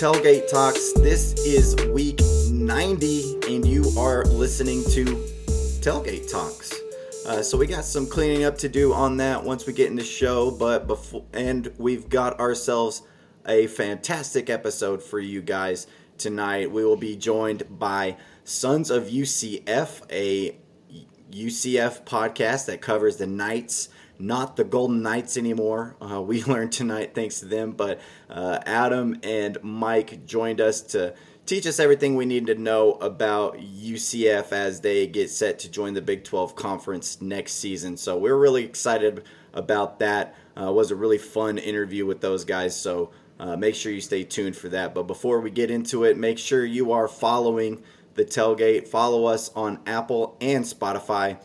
Tailgate Talks. This is week 90, and you are listening to Tailgate Talks. Uh, so we got some cleaning up to do on that once we get in the show, but before and we've got ourselves a fantastic episode for you guys tonight. We will be joined by Sons of UCF, a UCF podcast that covers the Knights not the Golden Knights anymore. Uh, we learned tonight thanks to them, but uh, Adam and Mike joined us to teach us everything we need to know about UCF as they get set to join the Big 12 conference next season. So we're really excited about that. Uh, was a really fun interview with those guys. So uh, make sure you stay tuned for that. But before we get into it, make sure you are following the tailgate. Follow us on Apple and Spotify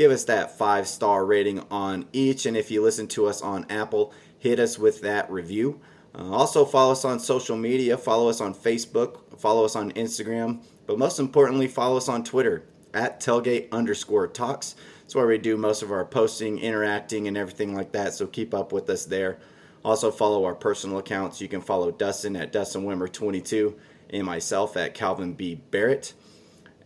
give us that five star rating on each. And if you listen to us on Apple, hit us with that review. Uh, also, follow us on social media. Follow us on Facebook. Follow us on Instagram. But most importantly, follow us on Twitter at tailgate underscore talks. That's where we do most of our posting, interacting, and everything like that. So keep up with us there. Also, follow our personal accounts. You can follow Dustin at Dustin Wimmer 22 and myself at Calvin B. Barrett.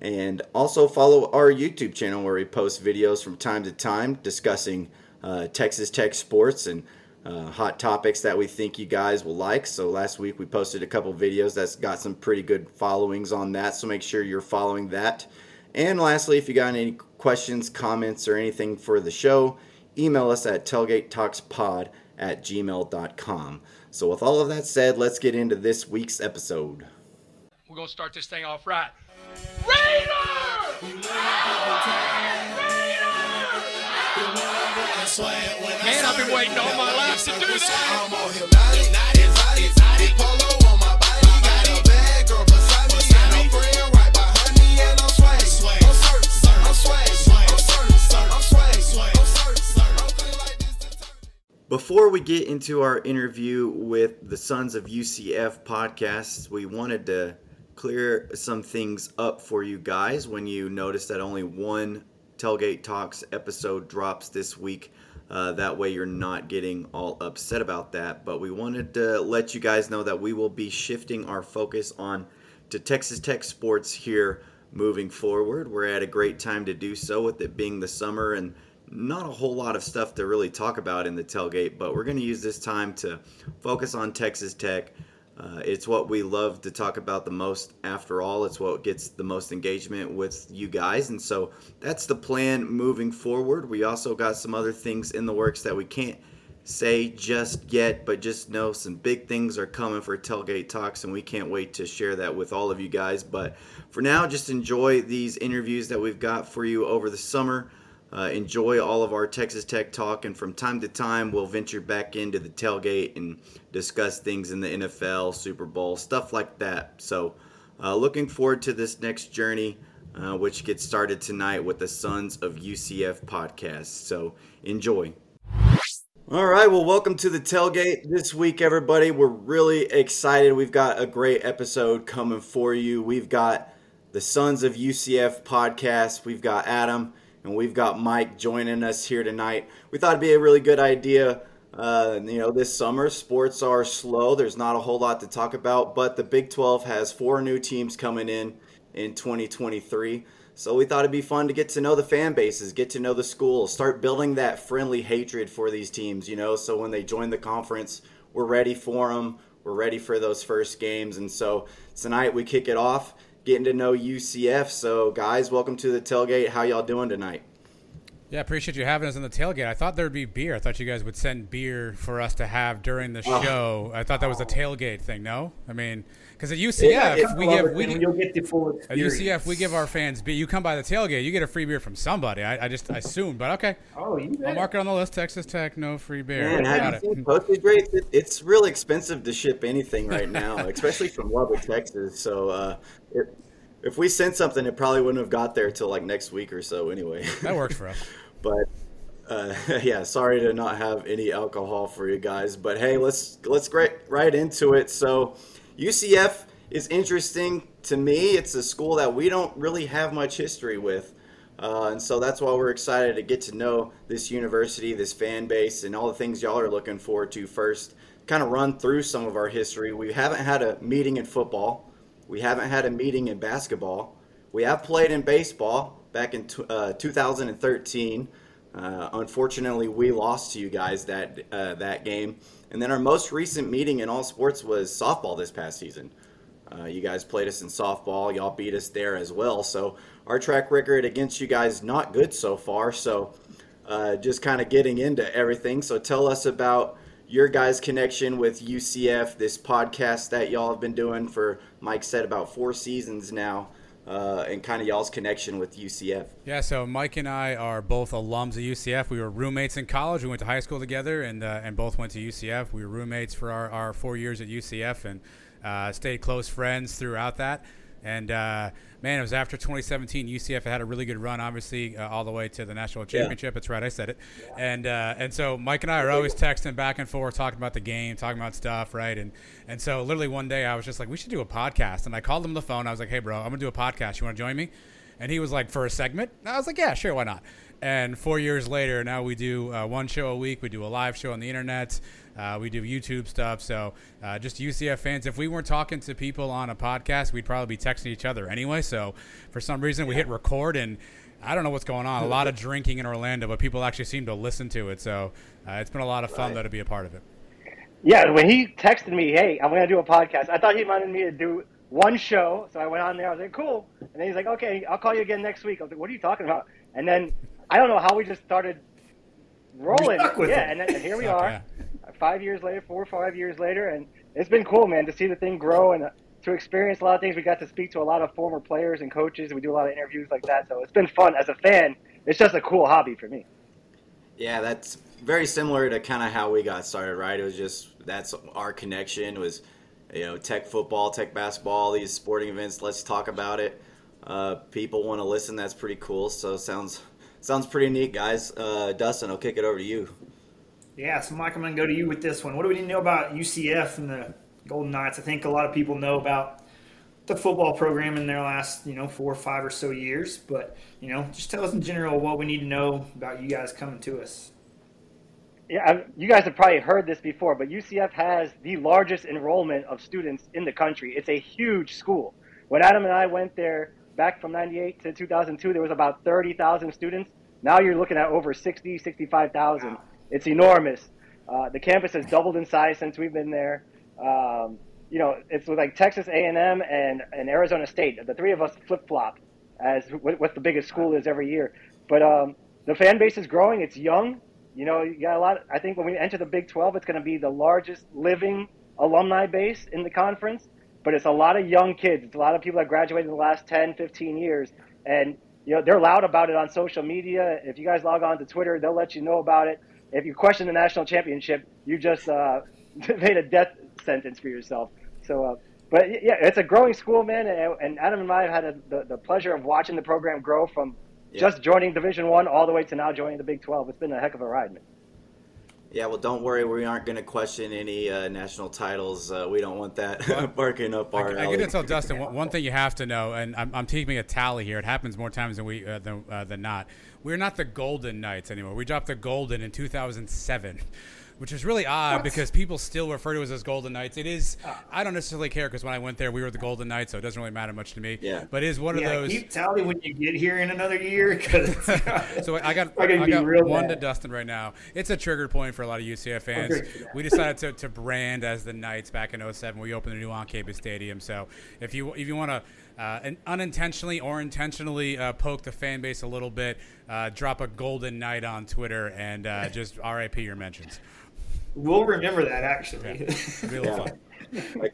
And also follow our YouTube channel where we post videos from time to time discussing uh, Texas Tech sports and uh, hot topics that we think you guys will like. So last week we posted a couple videos that's got some pretty good followings on that. So make sure you're following that. And lastly, if you got any questions, comments, or anything for the show, email us at tailgatetalkspod at gmail.com. So with all of that said, let's get into this week's episode. We're going to start this thing off right. I've been waiting all my life to do that. Before we get into our interview with the Sons of UCF podcast, we wanted to clear some things up for you guys when you notice that only one Tailgate Talks episode drops this week. Uh, that way, you're not getting all upset about that. But we wanted to let you guys know that we will be shifting our focus on to Texas Tech sports here moving forward. We're at a great time to do so with it being the summer and not a whole lot of stuff to really talk about in the tailgate, but we're going to use this time to focus on Texas Tech. Uh, it's what we love to talk about the most after all. It's what gets the most engagement with you guys. And so that's the plan moving forward. We also got some other things in the works that we can't say just yet, but just know some big things are coming for Tailgate Talks, and we can't wait to share that with all of you guys. But for now, just enjoy these interviews that we've got for you over the summer. Uh, enjoy all of our Texas Tech talk, and from time to time, we'll venture back into the tailgate and discuss things in the NFL, Super Bowl, stuff like that. So, uh, looking forward to this next journey, uh, which gets started tonight with the Sons of UCF podcast. So, enjoy. All right, well, welcome to the tailgate this week, everybody. We're really excited. We've got a great episode coming for you. We've got the Sons of UCF podcast, we've got Adam and we've got Mike joining us here tonight. We thought it'd be a really good idea. Uh, you know, this summer sports are slow. There's not a whole lot to talk about, but the Big 12 has four new teams coming in in 2023. So we thought it'd be fun to get to know the fan bases, get to know the schools, start building that friendly hatred for these teams. You know, so when they join the conference, we're ready for them. We're ready for those first games, and so tonight we kick it off getting to know UCF. So, guys, welcome to the tailgate. How y'all doing tonight? Yeah, appreciate you having us in the tailgate. I thought there'd be beer. I thought you guys would send beer for us to have during the oh. show. I thought that was a tailgate thing. No, I mean, because at UCF yeah, we give we you'll get the full experience. At UCF we give our fans beer. You come by the tailgate, you get a free beer from somebody. I, I just I assumed, but okay. Oh, you I'll mark it on the list. Texas Tech, no free beer. Man, have you seen postage rates? It, it's really expensive to ship anything right now, especially from Lubbock, Texas. So uh, it, if we sent something, it probably wouldn't have got there till like next week or so. Anyway, that works for us. but uh, yeah, sorry to not have any alcohol for you guys. But hey, let's let's get right into it. So, UCF is interesting to me. It's a school that we don't really have much history with. Uh, and so that's why we're excited to get to know this university, this fan base, and all the things y'all are looking forward to first kind of run through some of our history. We haven't had a meeting in football. We haven't had a meeting in basketball. We have played in baseball back in t- uh, 2013. Uh, unfortunately, we lost to you guys that uh, that game. And then our most recent meeting in all sports was softball this past season. Uh, you guys played us in softball. Y'all beat us there as well. So our track record against you guys not good so far. So uh, just kind of getting into everything. So tell us about your guys' connection with UCF, this podcast that y'all have been doing for, Mike said, about four seasons now uh, and kind of y'all's connection with UCF. Yeah, so Mike and I are both alums of UCF. We were roommates in college. We went to high school together, and uh, and both went to UCF. We were roommates for our, our four years at UCF, and uh, stayed close friends throughout that. And uh, man, it was after 2017. UCF had a really good run, obviously, uh, all the way to the national championship. Yeah. That's right, I said it. And uh, and so Mike and I are always texting back and forth, talking about the game, talking about stuff, right? And and so literally one day I was just like, we should do a podcast. And I called him on the phone. I was like, hey, bro, I'm gonna do a podcast. You want to join me? And he was like, for a segment? And I was like, yeah, sure, why not? And four years later, now we do uh, one show a week. We do a live show on the internet. Uh, we do YouTube stuff. So uh, just UCF fans, if we weren't talking to people on a podcast, we'd probably be texting each other anyway. So for some reason, we hit record and. I don't know what's going on. A lot of drinking in Orlando, but people actually seem to listen to it. So uh, it's been a lot of fun right. though to be a part of it. Yeah, when he texted me, "Hey, I'm going to do a podcast," I thought he wanted me to do one show. So I went on there. I was like, "Cool," and then he's like, "Okay, I'll call you again next week." I was like, "What are you talking about?" And then I don't know how we just started rolling. Yeah, and, then, and here we are. Five years later, four or five years later, and it's been cool, man, to see the thing grow and uh, to experience a lot of things. We got to speak to a lot of former players and coaches. We do a lot of interviews like that, so it's been fun as a fan. It's just a cool hobby for me. Yeah, that's very similar to kind of how we got started, right? It was just that's our connection was, you know, tech football, tech basketball, these sporting events. Let's talk about it. Uh, people want to listen. That's pretty cool. So sounds sounds pretty neat, guys. Uh, Dustin, I'll kick it over to you. Yeah, so Mike, I'm going to go to you with this one. What do we need to know about UCF and the Golden Knights? I think a lot of people know about the football program in their last, you know, four or five or so years. But, you know, just tell us in general what we need to know about you guys coming to us. Yeah, you guys have probably heard this before, but UCF has the largest enrollment of students in the country. It's a huge school. When Adam and I went there back from 98 to 2002, there was about 30,000 students. Now you're looking at over 60, 65,000. Wow. It's enormous. Uh, the campus has doubled in size since we've been there. Um, you know, it's with like Texas A&M and, and Arizona State. The three of us flip flop as what, what, the biggest school is every year. But um, the fan base is growing. It's young. You know, you got a lot. I think when we enter the Big 12, it's going to be the largest living alumni base in the conference. But it's a lot of young kids. It's a lot of people that graduated in the last 10, 15 years. And, you know, they're loud about it on social media. If you guys log on to Twitter, they'll let you know about it if you question the national championship, you just uh, made a death sentence for yourself. So, uh, but yeah, it's a growing school, man. And, and Adam and I have had a, the, the pleasure of watching the program grow from yeah. just joining Division One all the way to now joining the Big Twelve. It's been a heck of a ride, man. Yeah, well, don't worry. We aren't going to question any uh, national titles. Uh, we don't want that barking up our. I, I get to tell Dustin one, one, thing you have to know, and I'm, I'm keeping a tally here. It happens more times than we uh, than, uh, than not. We're not the Golden Knights anymore. We dropped the Golden in 2007 which is really odd what? because people still refer to us as Golden Knights. It is. Uh, I don't necessarily care because when I went there, we were the Golden Knights, so it doesn't really matter much to me. Yeah. But it is one yeah, of those. Keep tally when you get here in another year. Cause so I got I got one bad. to Dustin right now. It's a trigger point for a lot of UCF fans. We decided to, to brand as the Knights back in 07. We opened the new on campus stadium. So if you if you want to. Uh, unintentionally or intentionally uh, poke the fan base a little bit, uh, drop a golden knight on Twitter and uh, just RIP your mentions. We'll remember that actually. Yeah. yeah.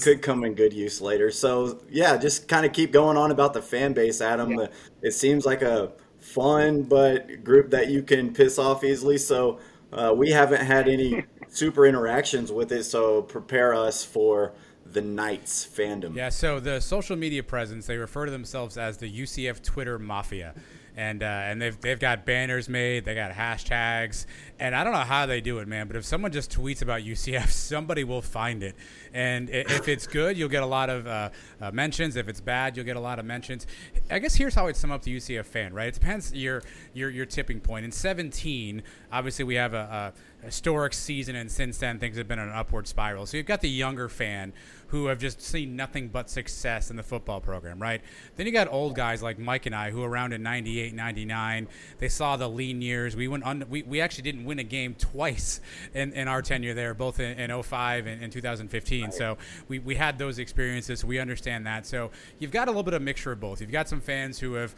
could come in good use later. So yeah, just kind of keep going on about the fan base, Adam. Yeah. It seems like a fun but group that you can piss off easily. So uh, we haven't had any super interactions with it. So prepare us for the Knights fandom. Yeah. So the social media presence, they refer to themselves as the UCF Twitter Mafia and uh, and they've they've got banners made, they got hashtags, and I don't know how they do it, man. But if someone just tweets about UCF, somebody will find it, and if it's good, you'll get a lot of uh, uh, mentions. If it's bad, you'll get a lot of mentions. I guess here's how I'd sum up the UCF fan, right? It depends your your your tipping point. In 17, obviously we have a, historic season, and since then things have been on an upward spiral. So you've got the younger fan who have just seen nothing but success in the football program, right? Then you got old guys like Mike and I who around in 98, 99, they saw the lean years. We went on, we, we actually didn't win a game twice in, in our tenure there, both in, in 05 and in 2015. Right. So we, we had those experiences. So we understand that. So you've got a little bit of mixture of both. You've got some fans who have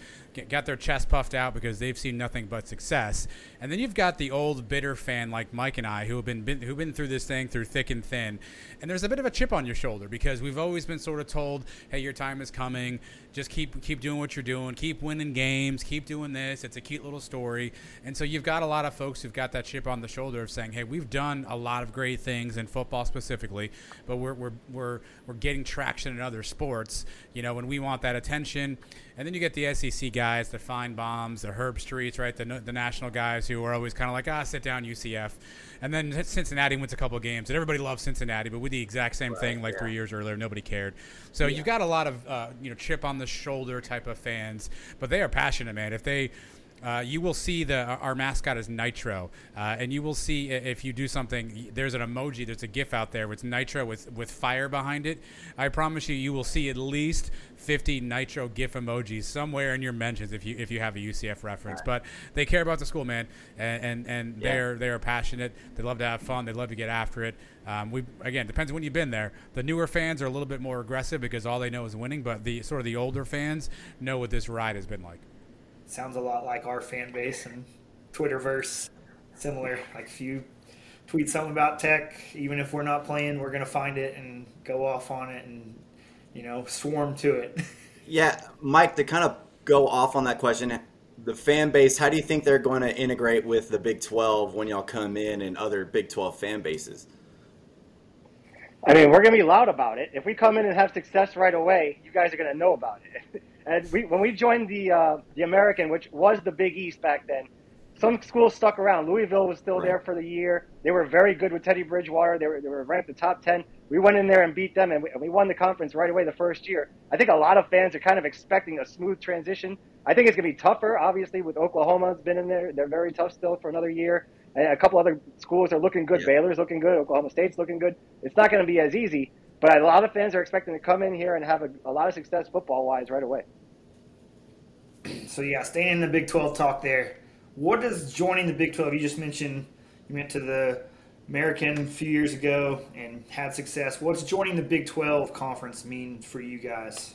got their chest puffed out because they've seen nothing but success. And then you've got the old bitter fan like Mike and I who have been, been who've been through this thing through thick and thin. And there's a bit of a chip on your shoulder because we've always been sort of told, "Hey, your time is coming. Just keep keep doing what you're doing. Keep winning games. Keep doing this. It's a cute little story." And so you've got a lot of folks who've got that chip on the shoulder of saying, "Hey, we've done a lot of great things in football specifically, but we're we're we're, we're getting traction in other sports. You know, and we want that attention." And then you get the SEC guys, the Finebaums, the Herbstreits, right? The, the national guys who are always kind of like, ah, sit down, UCF. And then Cincinnati wins a couple of games, and everybody loves Cincinnati, but with the exact same right, thing like yeah. three years earlier, nobody cared. So yeah. you've got a lot of uh, you know chip on the shoulder type of fans, but they are passionate, man. If they uh, you will see the our mascot is Nitro, uh, and you will see if you do something. There's an emoji. There's a GIF out there with Nitro with with fire behind it. I promise you, you will see at least 50 Nitro GIF emojis somewhere in your mentions if you if you have a UCF reference. But they care about the school, man, and and, and yeah. they're they're passionate. They love to have fun. They love to get after it. Um, we again depends when you've been there. The newer fans are a little bit more aggressive because all they know is winning. But the sort of the older fans know what this ride has been like sounds a lot like our fan base and Twitterverse, similar. Like if you tweet something about tech, even if we're not playing, we're gonna find it and go off on it and you know swarm to it. yeah, Mike, to kind of go off on that question, the fan base, how do you think they're going to integrate with the Big 12 when y'all come in and other Big 12 fan bases? I mean, we're going to be loud about it. If we come in and have success right away, you guys are going to know about it. And we, when we joined the uh, the American, which was the Big East back then, some schools stuck around. Louisville was still right. there for the year. They were very good with Teddy Bridgewater. They were they were ranked the top ten. We went in there and beat them, and we, and we won the conference right away the first year. I think a lot of fans are kind of expecting a smooth transition. I think it's going to be tougher, obviously, with Oklahoma's been in there. They're very tough still for another year. And a couple other schools are looking good. Yeah. Baylor's looking good. Oklahoma State's looking good. It's not going to be as easy, but a lot of fans are expecting to come in here and have a, a lot of success football wise right away so yeah, staying in the Big 12 talk there. What does joining the Big 12? You just mentioned you went to the American a few years ago and had success. What's joining the Big 12 conference mean for you guys?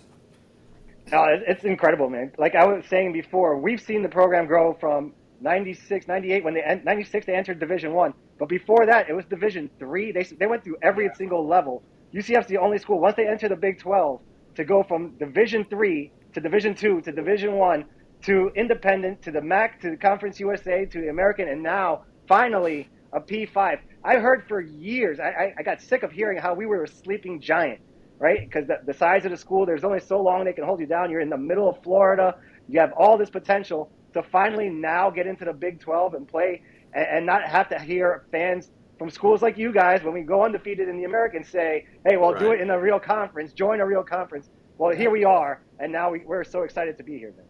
Uh, no, it's incredible, man. Like I was saying before, we've seen the program grow from 96, 98 when they 96 they entered Division 1. But before that, it was Division 3. They they went through every yeah. single level. UCF's the only school once they enter the Big 12 to go from Division 3 to Division Two to Division One to independent to the MAC to the Conference USA to the American and now finally a P5. I heard for years. I, I, I got sick of hearing how we were a sleeping giant, right? Because the, the size of the school, there's only so long they can hold you down. You're in the middle of Florida. You have all this potential to finally now get into the Big 12 and play and, and not have to hear fans from schools like you guys when we go undefeated in the American say, "Hey, well, right. do it in a real conference. Join a real conference." Well, here we are, and now we, we're so excited to be here, man.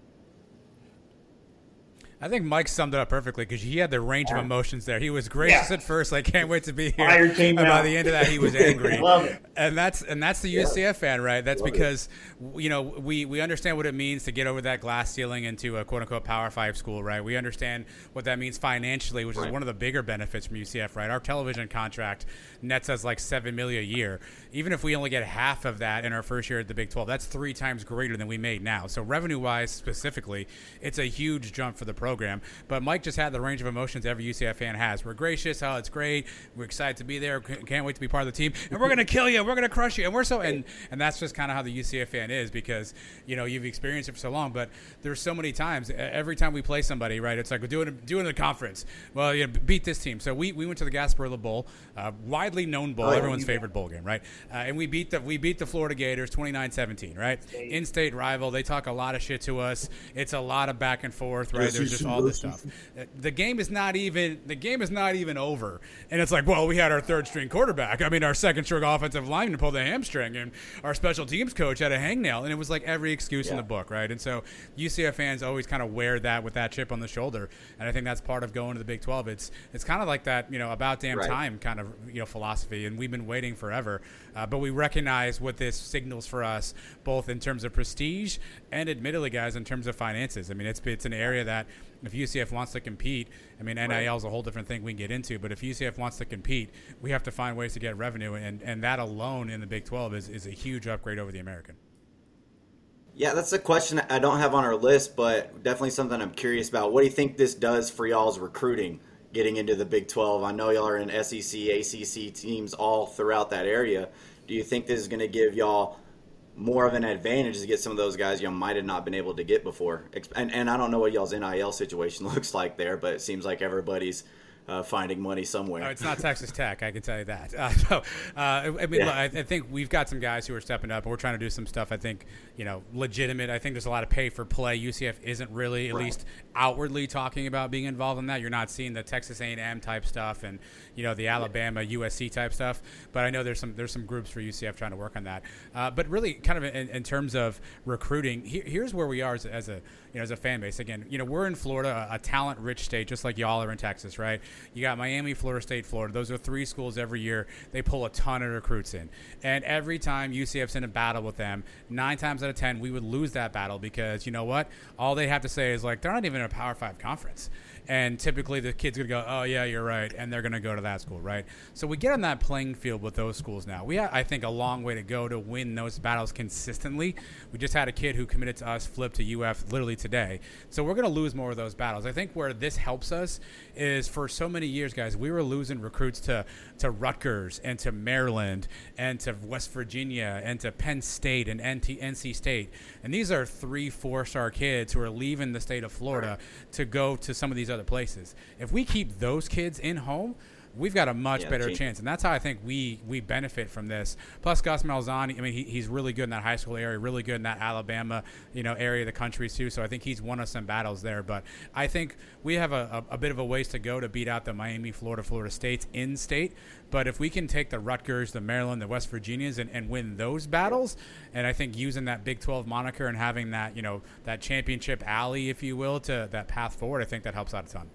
I think Mike summed it up perfectly because he had the range of emotions there. He was gracious yeah. at first, like can't wait to be here. Fire came and by the end of that, he was angry. Love it. And that's and that's the UCF yeah. fan, right? That's Love because it. you know we we understand what it means to get over that glass ceiling into a quote unquote Power Five school, right? We understand what that means financially, which right. is one of the bigger benefits from UCF, right? Our television contract nets us like seven million a year. Even if we only get half of that in our first year at the Big Twelve, that's three times greater than we made now. So revenue wise, specifically, it's a huge jump for the program. But Mike just had the range of emotions every UCF fan has. We're gracious. Oh, it's great. We're excited to be there. Can't wait to be part of the team. And we're gonna kill you. We're gonna crush you. And we're so and and that's just kind of how the UCF fan is because you know you've experienced it for so long. But there's so many times every time we play somebody, right? It's like we're doing doing the conference. Well, you know, beat this team. So we, we went to the Gasparilla Bowl, uh, widely known bowl, oh, everyone's favorite bowl game, right? Uh, and we beat the we beat the Florida Gators 29-17, right? In-state rival. They talk a lot of shit to us. It's a lot of back and forth, right? There's this, all this stuff. Uh, the game is not even the game is not even over, and it's like, well, we had our third string quarterback. I mean, our second string offensive lineman pulled a hamstring, and our special teams coach had a hangnail, and it was like every excuse yeah. in the book, right? And so UCF fans always kind of wear that with that chip on the shoulder, and I think that's part of going to the Big 12. It's it's kind of like that, you know, about damn right. time kind of you know philosophy, and we've been waiting forever, uh, but we recognize what this signals for us, both in terms of prestige and admittedly, guys, in terms of finances. I mean, it's it's an area that if UCF wants to compete, I mean, NIL right. is a whole different thing we can get into, but if UCF wants to compete, we have to find ways to get revenue, and, and that alone in the Big 12 is, is a huge upgrade over the American. Yeah, that's a question I don't have on our list, but definitely something I'm curious about. What do you think this does for y'all's recruiting getting into the Big 12? I know y'all are in SEC, ACC teams all throughout that area. Do you think this is going to give y'all more of an advantage to get some of those guys you might have not been able to get before. And, and I don't know what y'all's NIL situation looks like there, but it seems like everybody's uh, finding money somewhere. No, it's not Texas Tech, I can tell you that. Uh, so, uh, I mean, yeah. look, I, I, think we've got some guys who are stepping up, and we're trying to do some stuff. I think you know, legitimate. I think there's a lot of pay for play. UCF isn't really, at right. least outwardly, talking about being involved in that. You're not seeing the Texas A&M type stuff, and you know, the Alabama, USC type stuff. But I know there's some there's some groups for UCF trying to work on that. Uh, but really, kind of in, in terms of recruiting, here's where we are as, as a you know, as a fan base. Again, you know, we're in Florida, a, a talent-rich state, just like y'all are in Texas, right? You got Miami, Florida State, Florida. Those are three schools every year. They pull a ton of recruits in, and every time UCF's in a battle with them, nine times out of ten, we would lose that battle because you know what? All they have to say is like they're not even in a Power Five conference and typically the kid's gonna go, "Oh yeah, you're right," and they're gonna go to that school, right? So we get on that playing field with those schools now. We, have, I think, a long way to go to win those battles consistently. We just had a kid who committed to us flip to UF literally today, so we're gonna lose more of those battles. I think where this helps us is for so many years, guys, we were losing recruits to to Rutgers and to Maryland and to West Virginia and to Penn State and NC State, and these are three, four star kids who are leaving the state of Florida to go to some of these other other places. If we keep those kids in home, we've got a much yeah, better chance, and that's how I think we we benefit from this. Plus, Gus Malzahn, I mean, he, he's really good in that high school area, really good in that Alabama, you know, area of the country too. So I think he's won us some battles there. But I think we have a, a, a bit of a ways to go to beat out the Miami, Florida, Florida States in state. But if we can take the Rutgers, the Maryland, the West Virginias, and, and win those battles, and I think using that Big 12 moniker and having that, you know, that championship alley, if you will, to that path forward, I think that helps out a ton.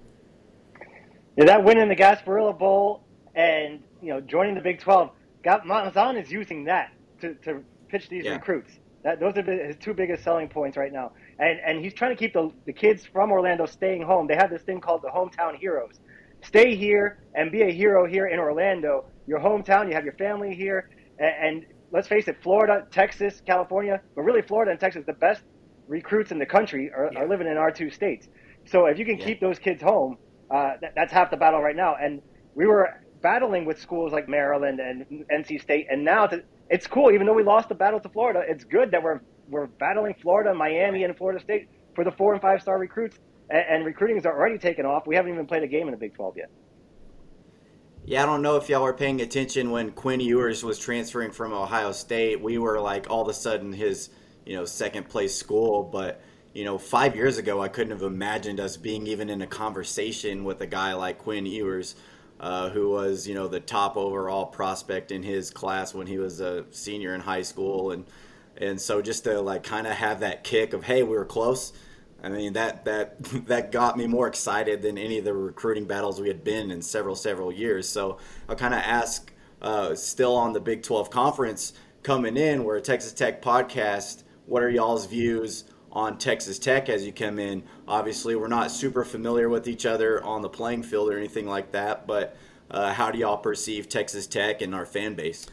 Yeah, that win in the Gasparilla Bowl and you know joining the Big 12, got is using that to, to pitch these yeah. recruits. That those are his two biggest selling points right now, and and he's trying to keep the the kids from Orlando staying home. They have this thing called the hometown heroes. Stay here and be a hero here in Orlando, your hometown. You have your family here, and, and let's face it, Florida, Texas, California, but really Florida and Texas, the best recruits in the country are, yeah. are living in our two states. So if you can yeah. keep those kids home, uh, that, that's half the battle right now. And we were battling with schools like Maryland and NC State, and now to, it's cool. Even though we lost the battle to Florida, it's good that we're we're battling Florida, Miami, and Florida State for the four and five star recruits. And, and recruiting is already taken off. We haven't even played a game in the Big 12 yet. Yeah, I don't know if y'all were paying attention when Quinn Ewers was transferring from Ohio State. We were like all of a sudden his, you know, second place school, but you know, five years ago, I couldn't have imagined us being even in a conversation with a guy like Quinn Ewers, uh, who was, you know, the top overall prospect in his class when he was a senior in high school, and and so just to like kind of have that kick of, hey, we were close. I mean that that that got me more excited than any of the recruiting battles we had been in several several years. So I'll kind of ask, uh, still on the Big 12 conference coming in, we're a Texas Tech podcast. What are y'all's views? On Texas Tech as you come in. Obviously, we're not super familiar with each other on the playing field or anything like that, but uh, how do y'all perceive Texas Tech and our fan base?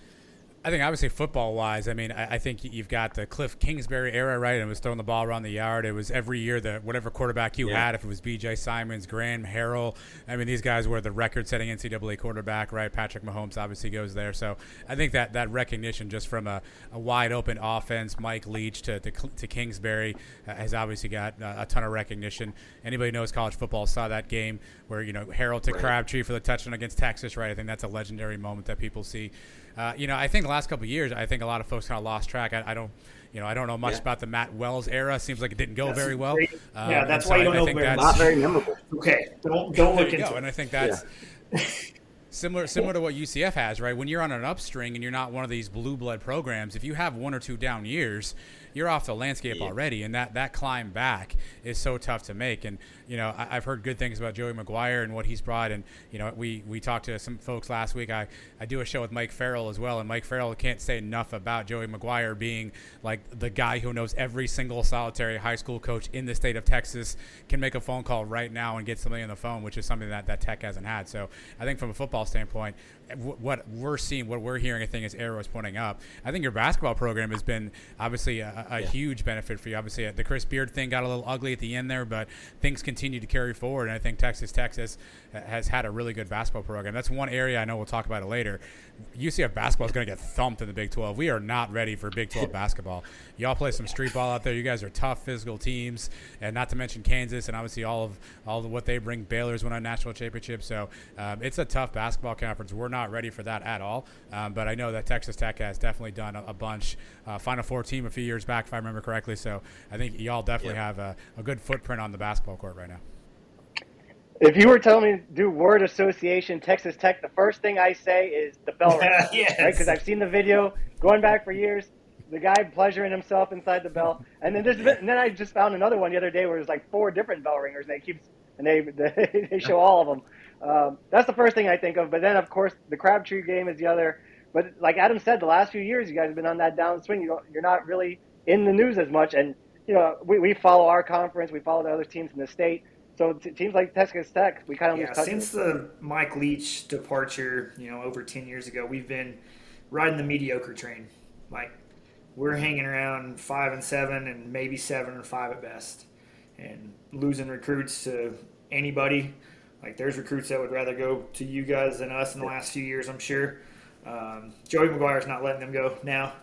I think obviously football wise, I mean, I, I, think you've got the Cliff Kingsbury era, right? And it was throwing the ball around the yard. It was every year that whatever quarterback you yeah. had, if it was B.J. Symons, Graham Harrell, I mean, these guys were the record-setting NCAA quarterback, right? Patrick Mahomes obviously goes there. So I think that that recognition just from a, a wide open offense, Mike Leach to to, to Kingsbury uh, has obviously got uh, a ton of recognition. Anybody knows college football saw that game where you know Harrell to right. Crabtree for the touchdown against Texas, right? I think that's a legendary moment that people see. Uh, you know, I think the last couple years, I think a lot of folks kind of lost track. I, I don't. You know, I don't know much Yeah. about the Matt Wells era. Seems like it didn't go That's very well. great. Um, Yeah, that's so why you I- don't I know think very Not very memorable. Okay, don't don't look into go. it. And I think that's similar similar to what UCF has, right? When you're on an upstring and you're not one of these blue blood programs, if you have one or two down years, you're off the landscape Yeah. already, and that that climb back is so tough to make. And you know, I, I've heard good things about Joey McGuire and what he's brought. And you know, we we talked to some folks last week. I I do a show with Mike Farrell as well, and Mike Farrell can't say enough about Joey McGuire being like the guy who knows every single solitary high school coach in the state of Texas can make a phone call right now and get somebody on the phone, which is something that that Tech hasn't had. So I think from a football standpoint, w- what we're seeing, what we're hearing, I think is arrows pointing up. I think your basketball program has been obviously a, a huge benefit for you. Obviously, uh, the Chris Beard thing got a little ugly at the end there, but things continue to carry forward. And I think Texas Texas has had a really good basketball program. That's one area I know we'll talk about it later. UCF basketball is going to get thumped in the Big 12. We are not ready for Big 12 basketball. Y'all play some street ball out there. You guys are tough physical teams, and not to mention Kansas and obviously all of all of what they bring. Baylor's won a national championship, so um, it's a tough basketball conference. We're not ready for that at all. Um, but I know that Texas Tech has definitely done a, a bunch. Uh, Final Four team a few years back, if I remember correctly. So I think y'all definitely Yeah. have a, a good footprint on the basketball court right now. If you were telling me to do word association Texas Tech, the first thing I say is the bell ring. Yes. Right? Because I've seen the video going back for years. The guy pleasuring himself inside the bell, and then there's been, and then I just found another one the other day where there's like four different bell ringers, and they keep and they they, they show all of them. Um, that's the first thing I think of. But then of course the Crabtree game is the other. But like Adam said, the last few years you guys have been on that downswing. You don't, you're not really in the news as much, and you know we, we follow our conference, we follow the other teams in the state. So t- teams like Texas Tech, we kind of Yeah, lose touch. since the Mike Leach departure, you know, over 10 years ago, we've been riding the mediocre train. Like, we're hanging around five and seven and maybe seven or five at best. And losing recruits to anybody. Like, there's recruits that would rather go to you guys than us in the last few years, I'm sure. Um, Joey McGuire's not letting them go now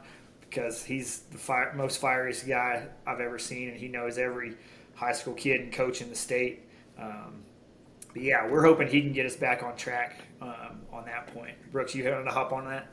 because he's the fire, most fieriest guy I've ever seen, and he knows every high school kid and coach in the state. Um, but yeah, we're hoping he can get us back on track um, on that point. Brooks, you having to hop on that?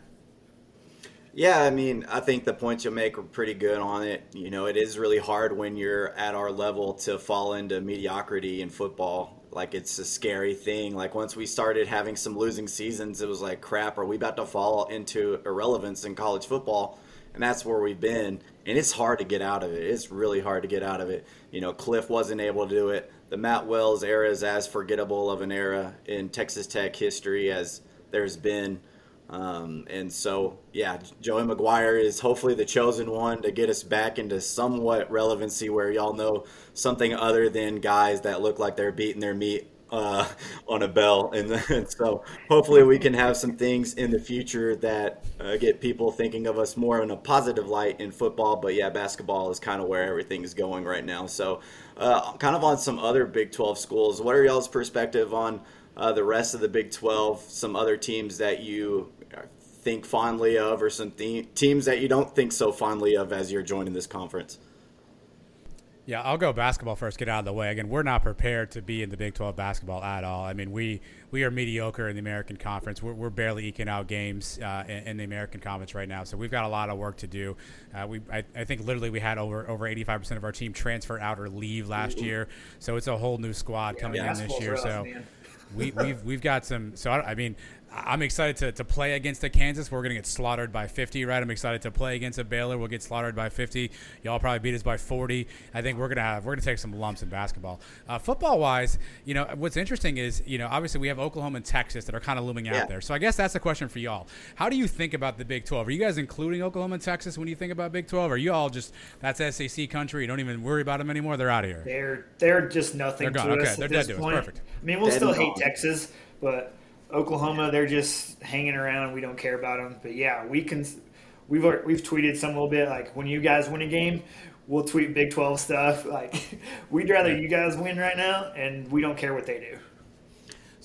Yeah, I mean, I think the points you make are pretty good on it. You know, it is really hard when you're at our level to fall into mediocrity in football. Like, it's a scary thing. Like, once we started having some losing seasons, it was like, crap, are we about to fall into irrelevance in college football? And that's where we've been. And it's hard to get out of it. It's really hard to get out of it. You know, Cliff wasn't able to do it. The Matt Wells era is as forgettable of an era in Texas Tech history as there's been. Um, and so, yeah, Joey McGuire is hopefully the chosen one to get us back into somewhat relevancy where y'all know something other than guys that look like they're beating their meat uh, on a bell. And, and so, hopefully, we can have some things in the future that uh, get people thinking of us more in a positive light in football. But yeah, basketball is kind of where everything's going right now. So, uh, kind of on some other Big 12 schools, what are y'all's perspective on? uh, the rest of the Big 12, some other teams that you think fondly of, or some th- teams that you don't think so fondly of as you're joining this conference? Yeah, I'll go basketball first. Get out of the way. Again, we're not prepared to be in the Big 12 basketball at all. I mean, we we are mediocre in the American Conference. We're, we're barely eking out games uh, in, in the American Conference right now. So we've got a lot of work to do. Uh, we I, I think literally we had over over 85 percent of our team transfer out or leave last year. So it's a whole new squad coming in this year. rough, So man. we, we've we've got some. So I, I mean, I'm excited to, to play against a Kansas. We're gonna get slaughtered by 50, right? I'm excited to play against a Baylor. We'll get slaughtered by 50. Y'all probably beat us by 40. I think we're gonna have we're gonna take some lumps in basketball. Uh, football wise, you know, what's interesting is you know obviously we have Oklahoma and Texas that are kind of looming out Yeah. there. So I guess that's a question for y'all. How do you think about the Big 12? Are you guys including Oklahoma and Texas when you think about Big 12? Are you all just that's SEC country? You don't even worry about them anymore. They're out of here. They're they're just nothing They're to gone. us Okay, at they're this dead to us. point. Perfect. I mean, we'll Dead still hate. Texas, but Oklahoma, they're just hanging around. We don't care about them. But yeah, we can. We've we've tweeted some a little bit like when you guys win a game, we'll tweet Big Twelve stuff. Like we'd rather you guys win right now, and we don't care what they do.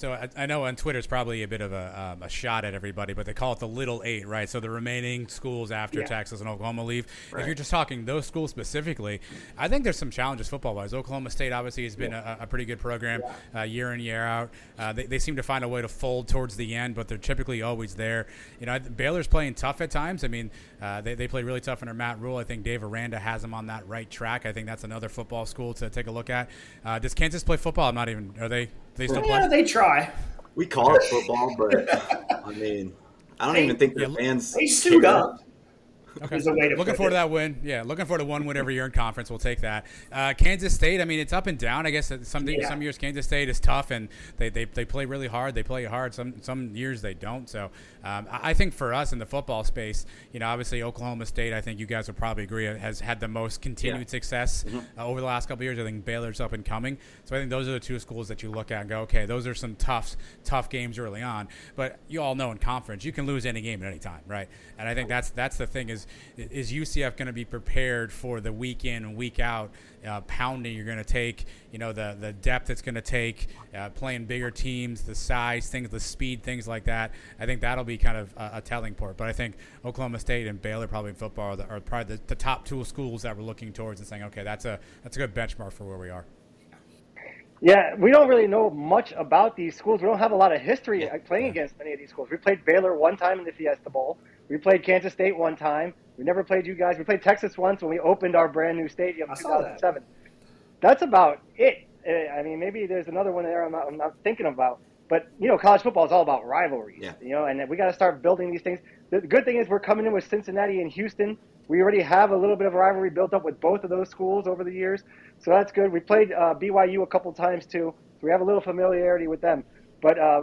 So I, I, know on Twitter it's probably a bit of a, um, a, shot at everybody, but they call it the little eight, right? So the remaining schools after yeah. Texas and Oklahoma leave. Right. If you're just talking those schools specifically, I think there's some challenges football wise. Oklahoma State obviously has been yeah. a, a, pretty good program uh, year in year out. Uh, they, they seem to find a way to fold towards the end, but they're typically always there. You know, Baylor's playing tough at times. I mean, uh, they, they play really tough under Matt Rhule. I think Dave Aranda has them on that right track. I think that's another football school to take a look at. Uh, does Kansas play football? I'm not even. Are they? They still yeah, play? they try. We call it football, but I mean, I don't they, even think the yeah, fans. They suit up. Okay. looking forward it. to that win. Yeah, looking forward to one win every year in conference. We'll take that. Uh, Kansas State. I mean, it's up and down. I guess some yeah. some years Kansas State is tough and they, they, they play really hard. They play hard. Some some years they don't. So um, I think for us in the football space, you know, obviously Oklahoma State. I think you guys would probably agree has had the most continued yeah. success mm-hmm. uh, over the last couple years. I think Baylor's up and coming. So I think those are the two schools that you look at and go, okay, those are some tough tough games early on. But you all know in conference you can lose any game at any time, right? And I think that's that's the thing is is UCF going to be prepared for the week in and week out uh, pounding you're going to take, you know, the the depth it's going to take, uh, playing bigger teams, the size, things, the speed, things like that. I think that'll be kind of a, a telling part. But I think Oklahoma State and Baylor probably in football are, the, are probably the, the top two schools that we're looking towards and saying, okay, that's a that's a good benchmark for where we are. Yeah, we don't really know much about these schools. We don't have a lot of history playing against many of these schools. We played Baylor one time in the Fiesta Bowl. We played Kansas State one time. We never played you guys. We played Texas once when we opened our brand new stadium in 2007. That. That's about it. Eh, I mean, maybe there's another one there I'm not, I'm not thinking about. But you know, college football is all about rivalries. Yeah. You know, and we got to start building these things. The good thing is we're coming in with Cincinnati and Houston. We already have a little bit of a rivalry built up with both of those schools over the years, so that's good. We played uh, BYU a couple times too, so we have a little familiarity with them. But uh,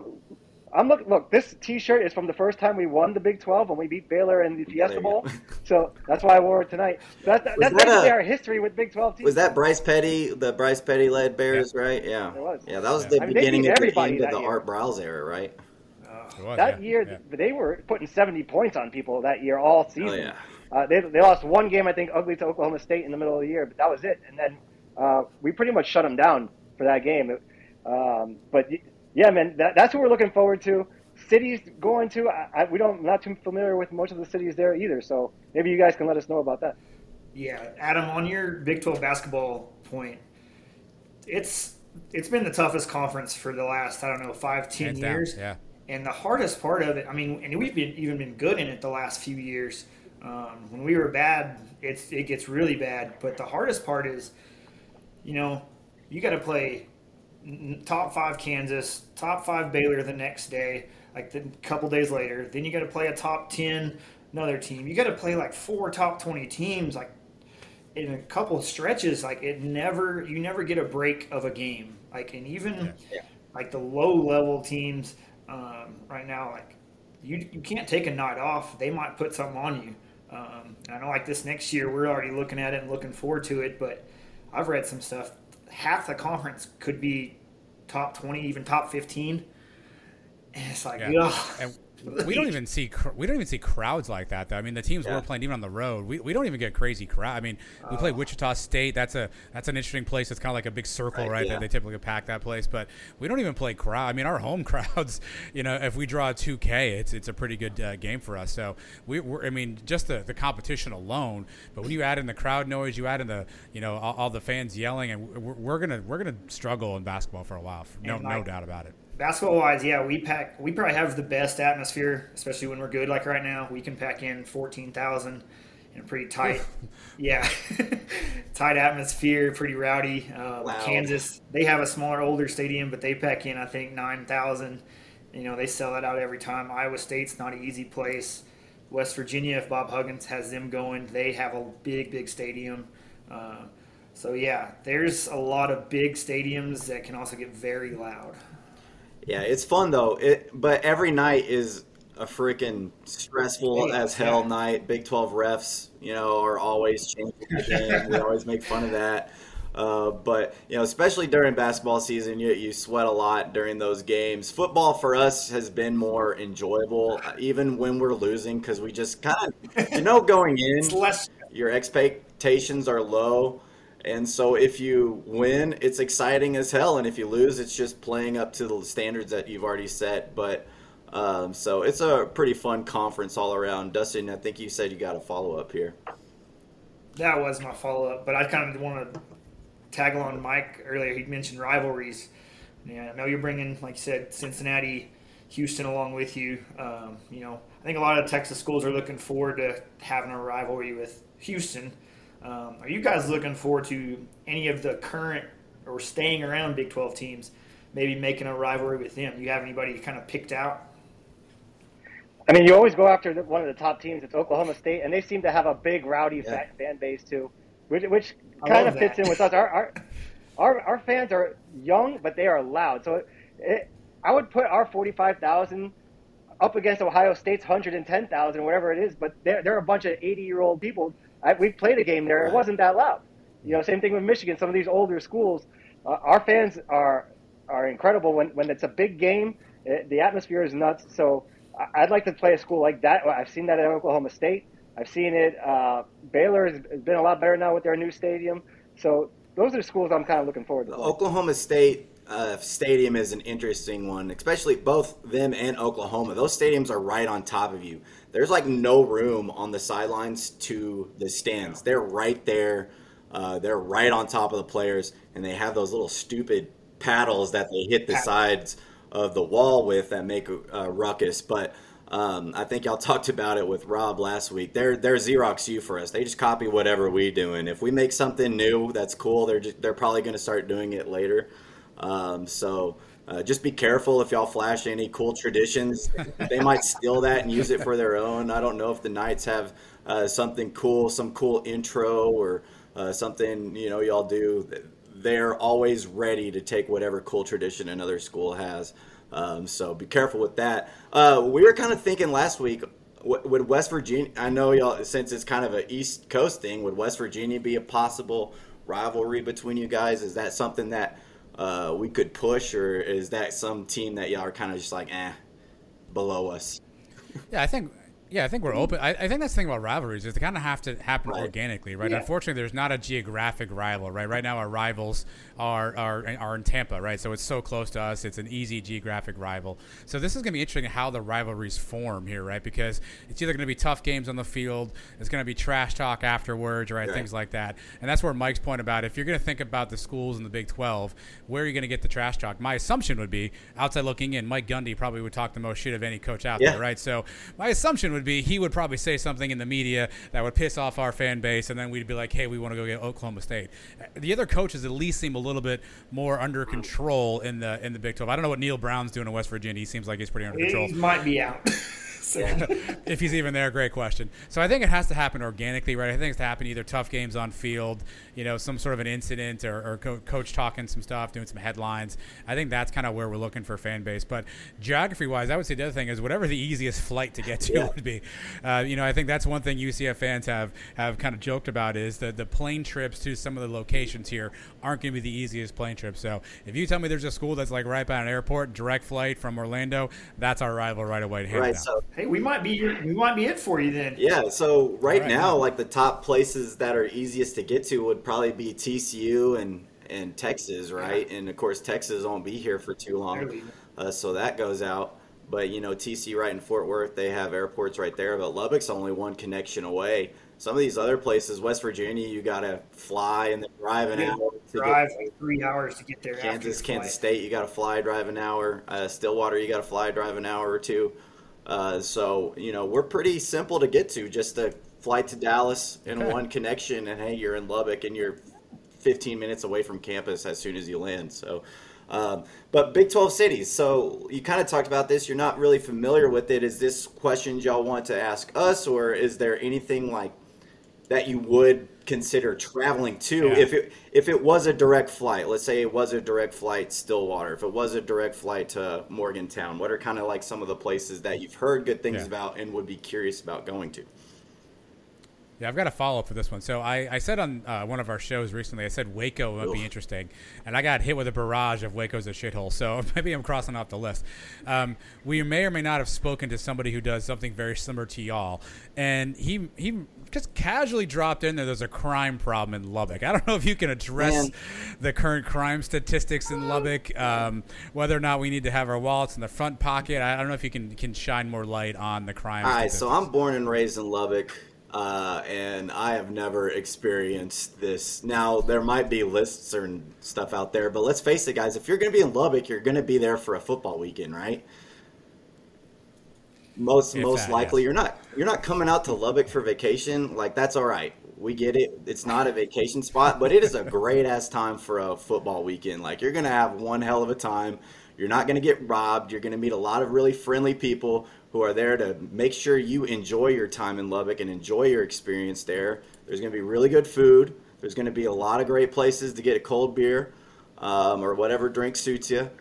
I'm looking. Look, this T-shirt is from the first time we won the Big 12 when we beat Baylor in the Fiesta Bowl. so that's why I wore it tonight. So that's that's that basically a, our history with Big 12 teams. Was that Bryce Petty, the Bryce Petty led Bears, yeah. right? Yeah, it was. Yeah, that was yeah. the I mean, beginning of the end of the year. Art Briles era, right? Uh, that yeah. year, they were putting 70 points on people that year all oh, season. Oh, yeah. Uh, they, they lost one game, I think, ugly to Oklahoma State in the middle of the year, but that was it. And then uh, we pretty much shut them down for that game. Um, but yeah, man, that, that's what we're looking forward to cities going to? I, I, we don't not too familiar with most of the cities there either. So maybe you guys can let us know about that. Yeah, Adam, on your Big 12 basketball point, it's it's been the toughest conference for the last I don't know five ten Hands years. Down. Yeah. And the hardest part of it, I mean, and we've been even been good in it the last few years. Um, when we were bad, it's it gets really bad. But the hardest part is, you know, you got to play top five Kansas, top five Baylor the next day like a couple days later. Then you got to play a top 10 another team. You got to play like four top 20 teams like in a couple stretches like it never you never get a break of a game. Like and even yeah. like the low level teams um, right now like you you can't take a night off. They might put something on you. Um, I know like this next year we're already looking at it and looking forward to it, but I've read some stuff. Half the conference could be top 20, even top 15 and it's like, yeah. And we don't even see we don't even see crowds like that. Though. I mean, the teams yeah. we're playing even on the road, we, we don't even get crazy crowd. I mean, we play oh. Wichita State. That's a that's an interesting place. It's kind of like a big circle, right? right yeah. That they typically pack that place, but we don't even play crowd. I mean, our home crowds. You know, if we draw 2K, it's it's a pretty good uh, game for us. So we, are I mean, just the the competition alone. But when you add in the crowd noise, you add in the you know all, all the fans yelling, and we're, we're, gonna we're gonna struggle in basketball for a while. No no doubt about it basketball wise, yeah, we pack. We probably have the best atmosphere, especially when we're good. Like right now, we can pack in fourteen thousand in a pretty tight, yeah, tight atmosphere, pretty rowdy. Uh, wow. Kansas, they have a smaller, older stadium, but they pack in I think nine thousand. You know, they sell that out every time. Iowa State's not an easy place. West Virginia, if Bob Huggins has them going, they have a big, big stadium. Uh, so yeah, there's a lot of big stadiums that can also get very loud. Yeah, it's fun though. It but every night is a freaking stressful as hell night. Big Twelve refs, you know, are always changing the game. we always make fun of that. Uh, but you know, especially during basketball season, you, you sweat a lot during those games. Football for us has been more enjoyable, even when we're losing, because we just kind of, you know, going in, your expectations are low, And so if you win, it's exciting as hell, and if you lose, it's just playing up to the standards that you've already set. But um, so it's a pretty fun conference all around. Dustin, I think you said you got a follow up here. That was my follow up, but I kind of want to tag along Mike earlier. He mentioned rivalries. Yeah, I know you're bringing, like you said, Cincinnati, Houston along with you. Um, you know, I think a lot of Texas schools are looking forward to having a rivalry with Houston. Um, are you guys looking forward to any of the current or staying around Big 12 teams, maybe making a rivalry with them? Do you have anybody kind of picked out? I mean, you always go after one of the top teams. It's Oklahoma State, and they seem to have a big, rowdy Yeah. fan base too, which, which kind love of fits in with us. Our, our our our fans are young, but they are loud. So it, I would put our forty-five thousand up against Ohio State's hundred and ten thousand, whatever it is. But they're they're a bunch of eighty-year-old people. I, we played a game there; it wasn't that loud. You know, same thing with Michigan. Some of these older schools, uh, our fans are are incredible when when it's a big game. It, the atmosphere is nuts. So I- I'd like to play a school like that. I've seen that at Oklahoma State. I've seen it. Uh, Baylor has been a lot better now with their new stadium. So those are the schools I'm kind of looking forward to. Playing. Oklahoma State uh, stadium is an interesting one, especially both them and Oklahoma. Those stadiums are right on top of you. There's like no room on the sidelines to the stands. They're right there. Uh, they're right on top of the players, and they have those little stupid paddles that they hit the sides of the wall with that make a, a ruckus. But um, I think y'all talked about it with Rob last week. They're they're Xerox U for us. They just copy whatever we do, and if we make something new that's cool, they're just, they're probably going to start doing it later. Um, so uh, just be careful if y'all flash any cool traditions. they might steal that and use it for their own. I don't know if the Knights have uh, something cool, some cool intro or uh, something you know y'all do. They're always ready to take whatever cool tradition another school has. Um, so be careful with that. Uh, we were kind of thinking last week. Would West Virginia? I know y'all, since it's kind of an East Coast thing. Would West Virginia be a possible rivalry between you guys? Is that something that uh, we could push, or is that some team that y'all are kind of just like, eh, below us? Yeah, I think. Yeah, I think we're open. I, I think that's the thing about rivalries is they kind of have to happen Right. organically, right? Yeah. Unfortunately, there's not a geographic rival, right? Right now, our rivals are, are are in Tampa, right? So it's so close to us. It's an easy geographic rival. So this is going to be interesting how the rivalries form here, right? Because it's either going to be tough games on the field, it's going to be trash talk afterwards, right? Right. Things like that. And that's where Mike's point about if you're going to think about the schools in the Big 12, where are you going to get the trash talk? My assumption would be outside looking in, Mike Gundy probably would talk the most shit of any coach out Yeah. there, right? So my assumption would be he would probably say something in the media that would piss off our fan base, and then we'd be like, "Hey, we want to go get Oklahoma State." The other coaches at least seem a little bit more under control in the in the Big 12. I don't know what Neal Brown's doing in West Virginia. He seems like he's pretty under control. He might be out. so, if he's even there, great question. So I think it has to happen organically, right? I think it's to happen either tough games on field, you know, some sort of an incident or, or co- coach talking some stuff, doing some headlines. I think that's kind of where we're looking for fan base. But geography wise, I would say the other thing is whatever the easiest flight to get to Yeah. would be. Uh, you know, I think that's one thing UCF fans have have kind of joked about is that the plane trips to some of the locations here aren't going to be the easiest plane trips. So if you tell me there's a school that's like right by an airport, direct flight from Orlando, that's our rival right away. Right. So hey, we might be we might be it for you then. Yeah, so right, Right. now, like the top places that are easiest to get to would probably be TCU and and Texas, right? And of course, Texas won't be here for too long, uh, so that goes out. But you know, TCU right in Fort Worth, they have airports right there, but Lubbock's only one connection away. Some of these other places, West Virginia, you gotta fly and then drive an Yeah, hour Drive get like three hours to get there. Kansas, Kansas. State, you got to fly, drive an hour. Uh, Stillwater, you got to fly, drive an hour or two. Uh, so you know we're pretty simple to get to. Just a flight to Dallas in Okay. one connection, and hey, you're in Lubbock, and you're 15 minutes away from campus as soon as you land. So, um, but Big 12 cities. So you kind of talked about this. You're not really familiar with it. Is this questions y'all want to ask us, or is there anything like that you would consider traveling to Yeah. if it if it was a direct flight let's say it was a direct flight stillwater if it was a direct flight to morgantown what are kind of like some of the places that you've heard good things Yeah. about and would be curious about going to Yeah, I've got a follow up for this one. So I, I said on uh, one of our shows recently, I said Waco would be interesting, and I got hit with a barrage of Waco's a shithole. So maybe I'm crossing off the list. Um, we may or may not have spoken to somebody who does something very similar to y'all, and he he just casually dropped in there. There's a crime problem in Lubbock. I don't know if you can address Man. the current crime statistics in Lubbock, um, whether or not we need to have our wallets in the front pocket. I, I don't know if you can can shine more light on the crime. All right, so. I'm born and raised in Lubbock, uh, and I have never experienced this. Now there might be lists or stuff out there, but let's face it, guys. If you're going to be in Lubbock, you're going to be there for a football weekend, right? Most If most that, likely, yes. you're not you're not coming out to Lubbock for vacation. Like that's all right. We get it. It's not a vacation spot, but it is a great ass time for a football weekend. Like you're gonna have one hell of a time. You're not gonna get robbed. You're gonna meet a lot of really friendly people who are there to make sure you enjoy your time in Lubbock and enjoy your experience there. There's gonna be really good food. There's gonna be a lot of great places to get a cold beer um, or whatever drink suits you.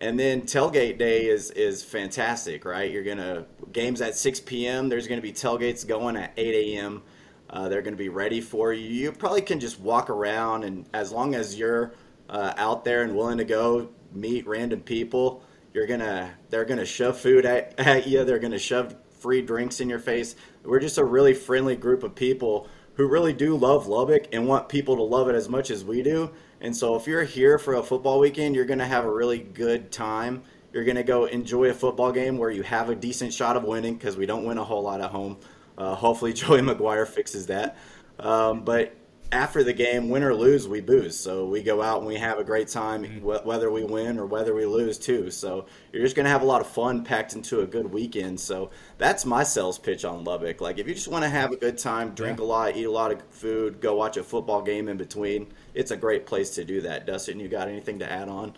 And then tailgate day is is fantastic, right? You're gonna games at 6 p.m. There's gonna be tailgates going at 8 a.m. Uh, they're gonna be ready for you. You probably can just walk around, and as long as you're uh, out there and willing to go meet random people, you're gonna they're gonna shove food at, at you. They're gonna shove free drinks in your face. We're just a really friendly group of people who really do love Lubbock and want people to love it as much as we do. And so if you're here for a football weekend, you're going to have a really good time. You're going to go enjoy a football game where you have a decent shot of winning because we don't win a whole lot at home. Uh, hopefully, Joey McGuire fixes that. Um, but after the game, win or lose, we booze. So we go out and we have a great time, mm-hmm. wh- whether we win or whether we lose, too. So you're just going to have a lot of fun packed into a good weekend. So that's my sales pitch on Lubbock. Like, if you just want to have a good time, drink a lot, eat a lot of food, go watch a football game in between, it's a great place to do that. Dustin, you got anything to add on?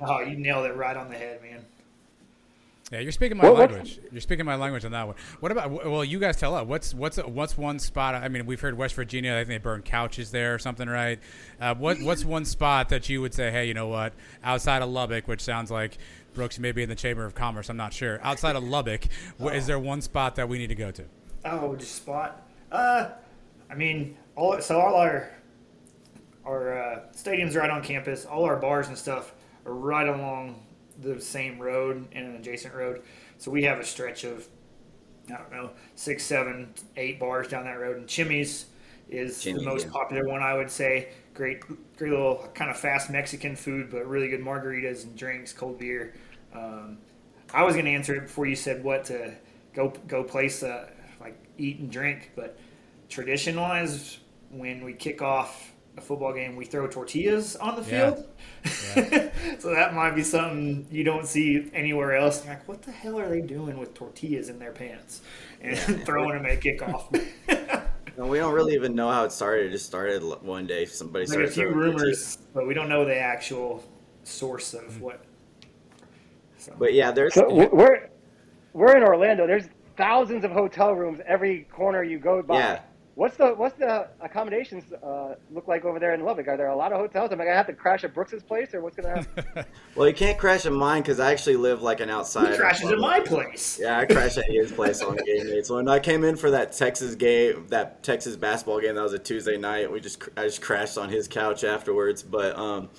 Oh, you nailed it right on the head, man. Yeah, you're speaking my What- language. You're speaking my language on that one. What about? Well, you guys tell us what's what's what's one spot? I mean, we've heard West Virginia. I think they burn couches there or something, right? Uh, what what's one spot that you would say, hey, you know what? Outside of Lubbock, which sounds like Brooks may be in the Chamber of Commerce. I'm not sure. Outside of Lubbock, wh- is there one spot that we need to go to? Oh, just spot. Uh, I mean, all so all our our uh, stadiums are right on campus. All our bars and stuff are right along the same road and an adjacent road. So we have a stretch of I don't know six, seven, eight bars down that road. And Chimy's is Jimmy, the most yeah. popular one, I would say. Great, great little kind of fast Mexican food, but really good margaritas and drinks, cold beer. Um, I was going to answer it before you said what to go go place uh, like eat and drink, but tradition wise, when we kick off a football game, we throw tortillas on the Yeah. field. so that might be something you don't see anywhere else. You're like, what the hell are they doing with tortillas in their pants and throwing them at kickoff? No, we don't really even know how it started. It just started one day. Somebody like started a few throwing tortillas. rumors, but we don't know the actual source of mm-hmm. what. So. But yeah, there's So we're we're in Orlando. There's thousands of hotel rooms every corner you go by. Yeah. What's the what's the accommodations uh, look like over there in Lubbock? Are there a lot of hotels? Am I gonna have to crash at Brooks's place, or what's gonna happen? well, you can't crash at mine because I actually live like an outside. he crashes at my place. Yeah, I crashed at his place on game day. So when I came in for that Texas game, that Texas basketball game, that was a Tuesday night. We just I just crashed on his couch afterwards. But um,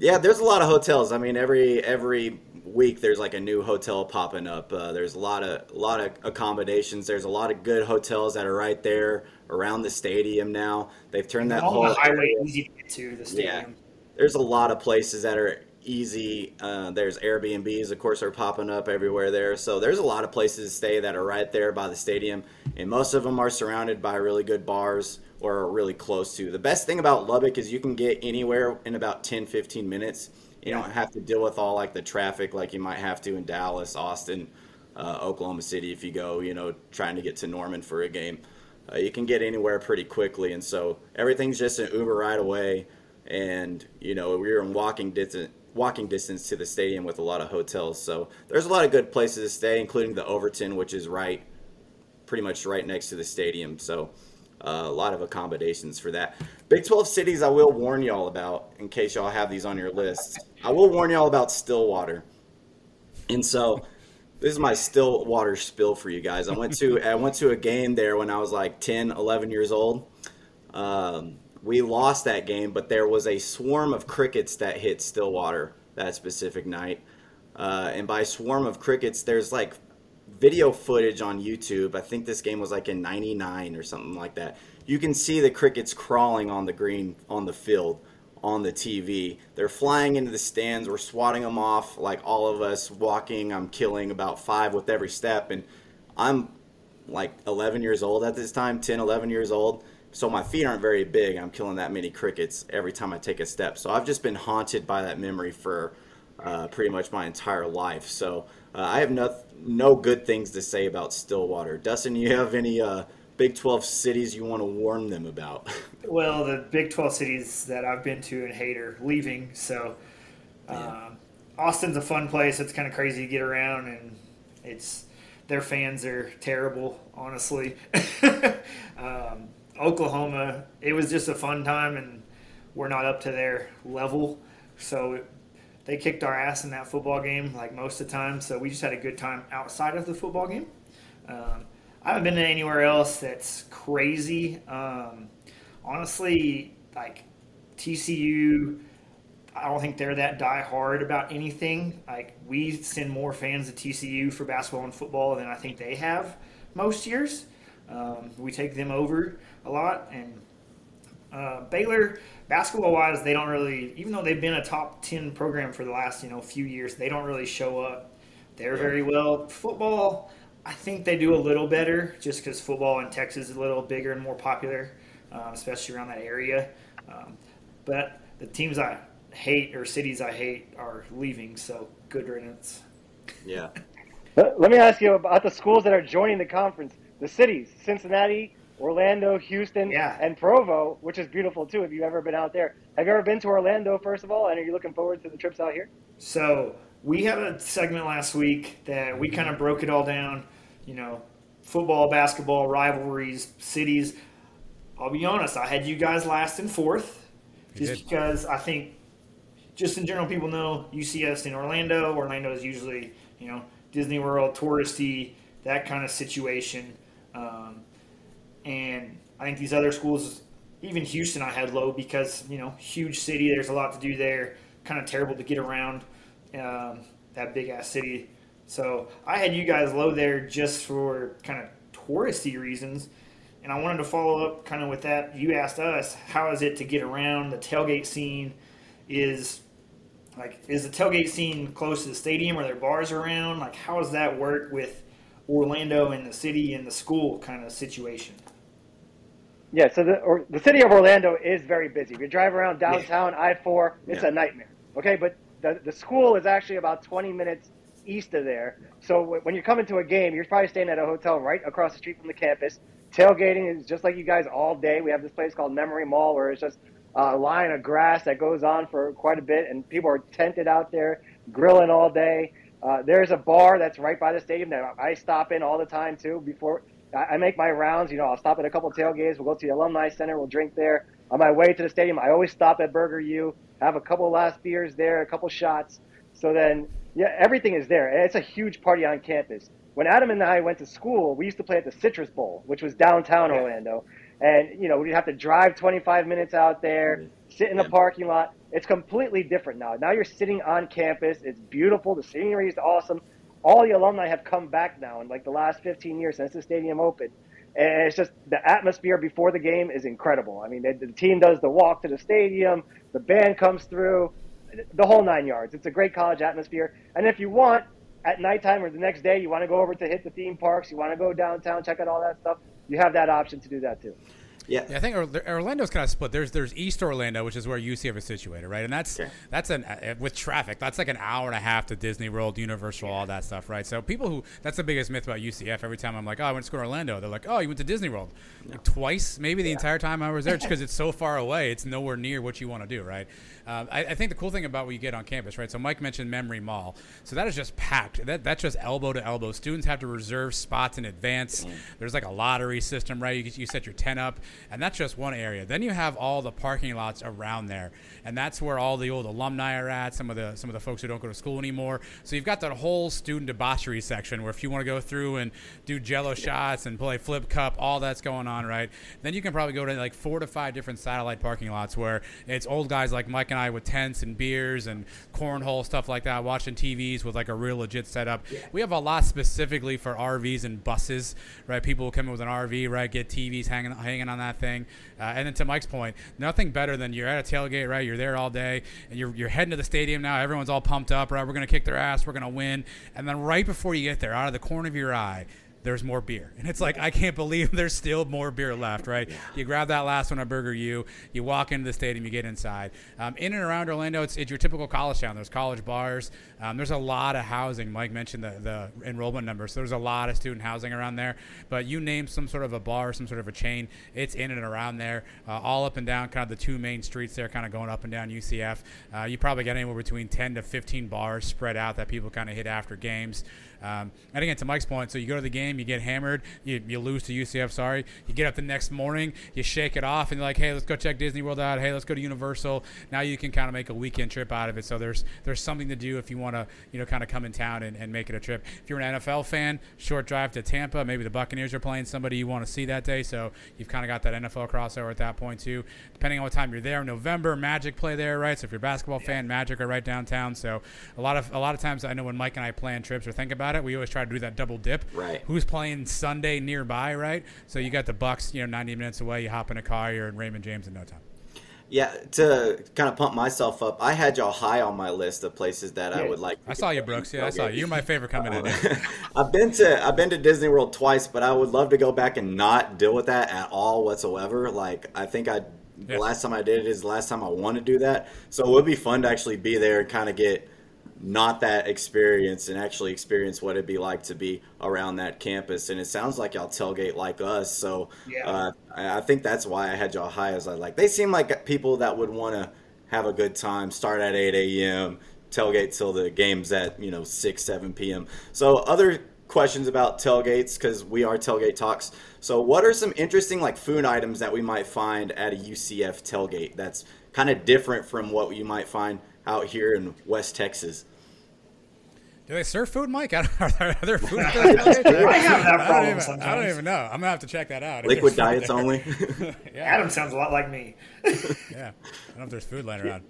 yeah, there's a lot of hotels. I mean, every every week there's like a new hotel popping up. Uh, there's a lot of a lot of accommodations. There's a lot of good hotels that are right there around the stadium now. They've turned that whole highway, area- easy to get to the stadium. there's a lot of places that are easy. Uh, there's Airbnbs, of course, are popping up everywhere there. So there's a lot of places to stay that are right there by the stadium, and most of them are surrounded by really good bars or are really close to. The best thing about Lubbock is you can get anywhere in about 10, 15 minutes. You don't have to deal with all like the traffic like you might have to in Dallas, Austin, uh, Oklahoma City if you go, you know, trying to get to Norman for a game. Uh, you can get anywhere pretty quickly, and so everything's just an Uber right away. And you know, we're in walking distance, walking distance to the stadium with a lot of hotels. So there's a lot of good places to stay, including the Overton, which is right, pretty much right next to the stadium. So uh, a lot of accommodations for that. Big 12 cities, I will warn y'all about in case y'all have these on your lists. I will warn y'all about Stillwater. And so this is my Stillwater spill for you guys. I went to I went to a game there when I was like 10, 11 years old. Um, we lost that game, but there was a swarm of crickets that hit Stillwater that specific night. Uh, and by swarm of crickets, there's like video footage on YouTube. I think this game was like in 99 or something like that. You can see the crickets crawling on the green on the field on the TV. They're flying into the stands. We're swatting them off like all of us walking. I'm killing about five with every step. And I'm like 11 years old at this time, 10, 11 years old. So my feet aren't very big. I'm killing that many crickets every time I take a step. So I've just been haunted by that memory for uh, pretty much my entire life. So uh, I have no, no good things to say about Stillwater. Dustin, you have any uh, Big 12 cities you want to warn them about? Well, the Big 12 cities that I've been to and hate are leaving. So um, Austin's a fun place. It's kind of crazy to get around, and it's their fans are terrible, honestly. um, Oklahoma, it was just a fun time, and we're not up to their level. So they kicked our ass in that football game, like most of the time. So we just had a good time outside of the football game. Um, I haven't been to anywhere else that's crazy. Um, honestly, like TCU, I don't think they're that die hard about anything. Like we send more fans to TCU for basketball and football than I think they have most years. Um, we take them over a lot, and uh, Baylor, basketball wise, they don't really, even though they've been a top ten program for the last you know few years, they don't really show up there very well. Football, I think they do a little better, just because football in Texas is a little bigger and more popular, um, especially around that area. Um, but the teams I hate or cities I hate are leaving, so good riddance. Yeah. Let let me ask you about the schools that are joining the conference. The cities, Cincinnati, Orlando, Houston, Yeah. and Provo, which is beautiful too. Have you ever been out there? Have you ever been to Orlando, first of all? And are you looking forward to the trips out here? So we had a segment last week that we kind of broke it all down. You know, football, basketball, rivalries, cities. I'll be honest, I had you guys last and fourth, You just did. because I think, just in general, people know UCF in Orlando. Orlando is usually, you know, Disney World, touristy, that kind of situation. Um, and I think these other schools, even Houston, I had low because you know huge city. There's a lot to do there. Kind of terrible to get around um, that big ass city. So I had you guys low there just for kind of touristy reasons. And I wanted to follow up kind of with that. You asked us, how is it to get around? The tailgate scene is like, is the tailgate scene close to the stadium? Are there bars around? Like, how does that work with Orlando and the city and the school kind of situation? Yeah, so the or, the city of Orlando is very busy. If you drive around downtown I four, it's Yeah. a nightmare. Okay, but the the school is actually about twenty minutes east of there. So w- when you're coming to a game, you're probably staying at a hotel right across the street from the campus. Tailgating is just like you guys all day. We have this place called Memory Mall where it's just a line of grass that goes on for quite a bit, and people are tented out there grilling all day. Uh, there's a bar that's right by the stadium that I stop in all the time too. Before I I make my rounds, you know, I'll stop at a couple tailgates. We'll go to the alumni center. We'll drink there. On my way to the stadium, I always stop at Burger U, have a couple last beers there, a couple shots. So then, yeah, everything is there. It's a huge party on campus. When Adam and I went to school, we used to play at the Citrus Bowl, which was downtown Orlando. And, you know, we'd have to drive 25 minutes out there, sit in the parking lot. It's completely different now. Now you're sitting on campus. It's beautiful. The scenery is awesome. All the alumni have come back now in like the last 15 years since the stadium opened. And it's just the atmosphere before the game is incredible. I mean, the, the team does the walk to the stadium, the band comes through, the whole nine yards. It's a great college atmosphere. And if you want, at nighttime or the next day, you want to go over to hit the theme parks, you want to go downtown, check out all that stuff, you have that option to do that too. Yeah. Yeah, I think Orlando's kind of split. There's there's East Orlando, which is where UCF is situated, right? And that's that's an uh, with traffic, that's like an hour and a half to Disney World, Universal, all that stuff, right? So people who that's the biggest myth about UCF. Every time I'm like, oh, I went to school in Orlando, they're like, oh, you went to Disney World, like twice, maybe the entire time I was there, just because it's so far away, it's nowhere near what you want to do, right? Um, I, I think the cool thing about what you get on campus, right? So Mike mentioned Memory Mall, so that is just packed. That that's just elbow to elbow. Students have to reserve spots in advance. There's like a lottery system, right? You, you set your tent up. And that's just one area. Then you have all the parking lots around there, and that's where all the old alumni are at. Some of the some of the folks who don't go to school anymore. So you've got that whole student debauchery section where if you want to go through and do Jello shots and play flip cup, all that's going on, right? Then you can probably go to like four to five different satellite parking lots where it's old guys like Mike and I with tents and beers and cornhole stuff like that, watching TVs with like a real legit setup. We have a lot specifically for RVs and buses, right? People will come in with an RV, right? Get TVs hanging hanging on that thing, uh, and then to Mike's point, nothing better than you're at a tailgate, right? You're there all day, and you're you're heading to the stadium now. Everyone's all pumped up, right? We're gonna kick their ass. We're gonna win, and then right before you get there, out of the corner of your eye there's more beer. And it's like, I can't believe there's still more beer left, right? Yeah. You grab that last one at Burger U, you walk into the stadium, you get inside. Um, in and around Orlando, it's, it's, your typical college town. There's college bars. Um, there's a lot of housing. Mike mentioned the, the enrollment numbers. So there's a lot of student housing around there. But you name some sort of a bar, some sort of a chain, it's in and around there, uh, all up and down kind of the two main streets there, kind of going up and down UCF. Uh, you probably get anywhere between 10 to 15 bars spread out that people kind of hit after games. Um, and again, to Mike's point, so you go to the game, you get hammered, you, you lose to UCF, sorry. You get up the next morning, you shake it off, and you're like, hey, let's go check Disney World out. Hey, let's go to Universal. Now you can kind of make a weekend trip out of it. So there's there's something to do if you want to, you know, kind of come in town and, and make it a trip. If you're an NFL fan, short drive to Tampa. Maybe the Buccaneers are playing somebody you want to see that day. So you've kind of got that NFL crossover at that point too. Depending on what time you're there, November Magic play there, right? So if you're a basketball fan, Magic are right downtown. So a lot of a lot of times I know when Mike and I plan trips or think about it, we always try to do that double dip. Right. Who's playing Sunday nearby, right? So you got the Bucks, you know, 90 minutes away. You hop in a car, you're in Raymond James in no time. Yeah, to kind of pump myself up, I had y'all high on my list of places that yeah. I would like. I saw you, Brooks. Yeah, I saw you. You're my favorite coming in. I've been to I've been to Disney World twice, but I would love to go back and not deal with that at all whatsoever. Like I think I the last time I did it is the last time I want to do that. So it would be fun to actually be there and kind of get not that experience and actually experience what it'd be like to be around that campus. And it sounds like y'all tailgate like us. So yeah. uh, I think that's why I had y'all high as I like. They seem like people that would want to have a good time, start at 8 a.m., tailgate till the game's at, you know, 6, 7 p.m. So other questions about tailgates because we are tailgate talks. So what are some interesting like food items that we might find at a UCF tailgate that's kind of different from what you might find out here in West Texas? Do they serve food, Mike? are there food? I have that problem I sometimes. I don't even know. I'm gonna have to check that out. Liquid diets only. yeah. Adam sounds a lot like me. yeah, I don't know if there's food laying around.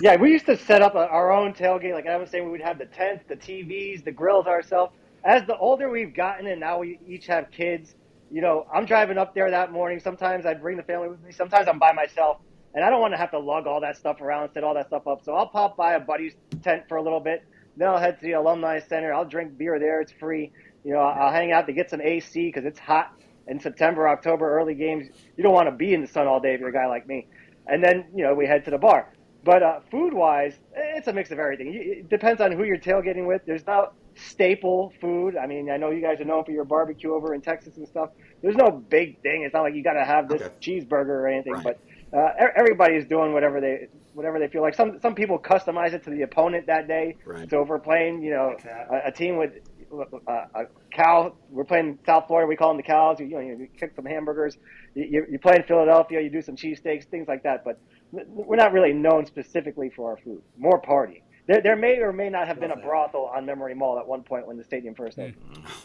yeah, we used to set up a, our own tailgate. Like I was saying, we would have the tents, the TVs, the grills ourselves. As the older we've gotten, and now we each have kids, you know, I'm driving up there that morning. Sometimes I bring the family with me. Sometimes I'm by myself, and I don't want to have to lug all that stuff around, set all that stuff up. So I'll pop by a buddy's tent for a little bit then I'll head to the alumni center. I'll drink beer there. It's free. You know, I'll hang out to get some AC because it's hot in September, October, early games. You don't want to be in the sun all day if you're a guy like me. And then, you know, we head to the bar. But uh, food wise, it's a mix of everything. It depends on who you're tailgating with. There's no staple food. I mean, I know you guys are known for your barbecue over in Texas and stuff. There's no big thing. It's not like you got to have this okay. cheeseburger or anything. Right. But uh, everybody's doing whatever they whatever they feel like. Some some people customize it to the opponent that day. Right. So if we're playing, you know, a, a team with uh, a cow, we're playing South Florida. We call them the cows. You, you know, you cook some hamburgers. You, you play in Philadelphia. You do some cheesesteaks, things like that. But we're not really known specifically for our food. More party. There, there may or may not have been a brothel on Memory Mall at one point when the stadium first opened.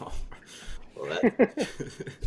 well, that...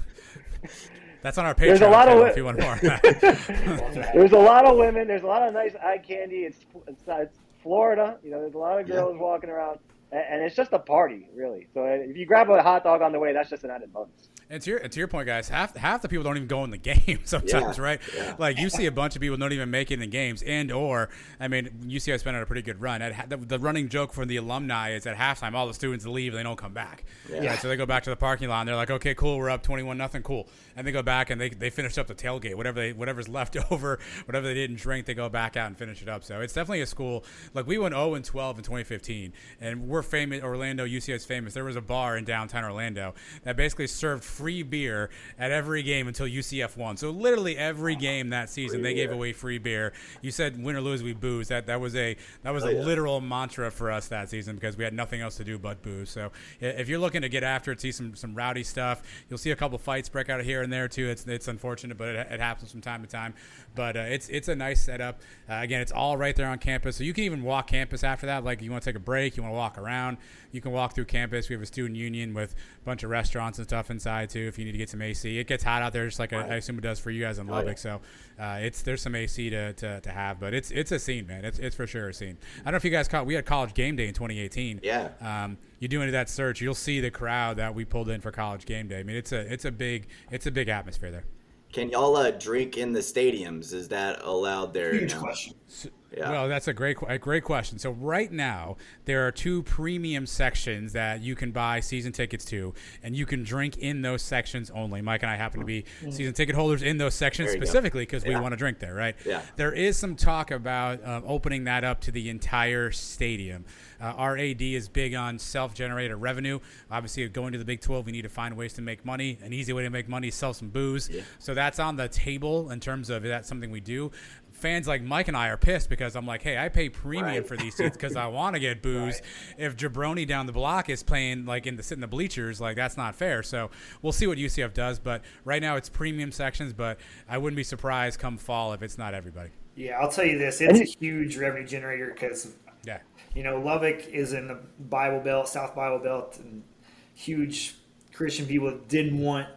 That's on our Patreon. There's a lot of if you want more. there's a lot of women. There's a lot of nice eye candy. It's it's, uh, it's Florida. You know, there's a lot of girls yeah. walking around, and it's just a party, really. So uh, if you grab a hot dog on the way, that's just an added bonus. And to your to your point, guys, half half the people don't even go in the game sometimes, yeah, right? Yeah. Like you see a bunch of people don't even make it in the games, and or I mean, UCF's been on a pretty good run. At, the, the, running joke for the alumni is at halftime, all the students leave, and they don't come back. Yeah. Right? So they go back to the parking lot, and they're like, "Okay, cool, we're up twenty one nothing, cool." And they go back and they, they finish up the tailgate, whatever they whatever's left over, whatever they didn't drink, they go back out and finish it up. So it's definitely a school. Like we went zero and twelve in twenty fifteen, and we're famous Orlando UCF is famous, there was a bar in downtown Orlando that basically served free beer at every game until UCF won. So literally every game that season, they gave away free beer. You said win or lose, we booze. That that was a that was Oh, a yeah. literal mantra for us that season because we had nothing else to do but booze. So if you're looking to get after it, see some some rowdy stuff, you'll see a couple fights break out here and there too. It's it's unfortunate, but it, it happens from time to time. But uh, it's it's a nice setup. Uh, again, it's all right there on campus, so you can even walk campus after that. Like you want to take a break, you want to walk around, you can walk through campus. We have a student union with a bunch of restaurants and stuff inside too. If you need to get some AC, it gets hot out there, just like I, I assume it does for you guys in Oh, Lubbock. yeah. So uh, it's there's some AC to, to, to have, but it's it's a scene, man. It's, it's for sure a scene. I don't know if you guys caught. We had college game day in 2018. Yeah. Um, you do into that search, you'll see the crowd that we pulled in for college game day. I mean, it's a it's a big it's a big atmosphere there. Can y'all uh, drink in the stadiums? Is that allowed there? Huge now? question. Yeah. Well, that's a great, a great question. So right now, there are two premium sections that you can buy season tickets to, and you can drink in those sections only. Mike and I happen to be season ticket holders in those sections There you go. specifically because we want to drink there, right? Yeah. There is some talk about um, opening that up to the entire stadium. Uh, our AD is big on self-generated revenue. Obviously, going to the Big 12, we need to find ways to make money. An easy way to make money is sell some booze. So that's on the table in terms of that's something we do. Fans like Mike and I are pissed because I'm like, hey, I pay premium Right. for these seats because I want to get booze. If Jabroni down the block is playing like in the sit in the bleachers, like that's not fair. So we'll see what UCF does. But right now it's premium sections. But I wouldn't be surprised come fall if it's not everybody. Yeah, I'll tell you this: it's a huge revenue generator because Yeah. you know Lubbock is in the Bible Belt, South Bible Belt, and huge Christian people didn't want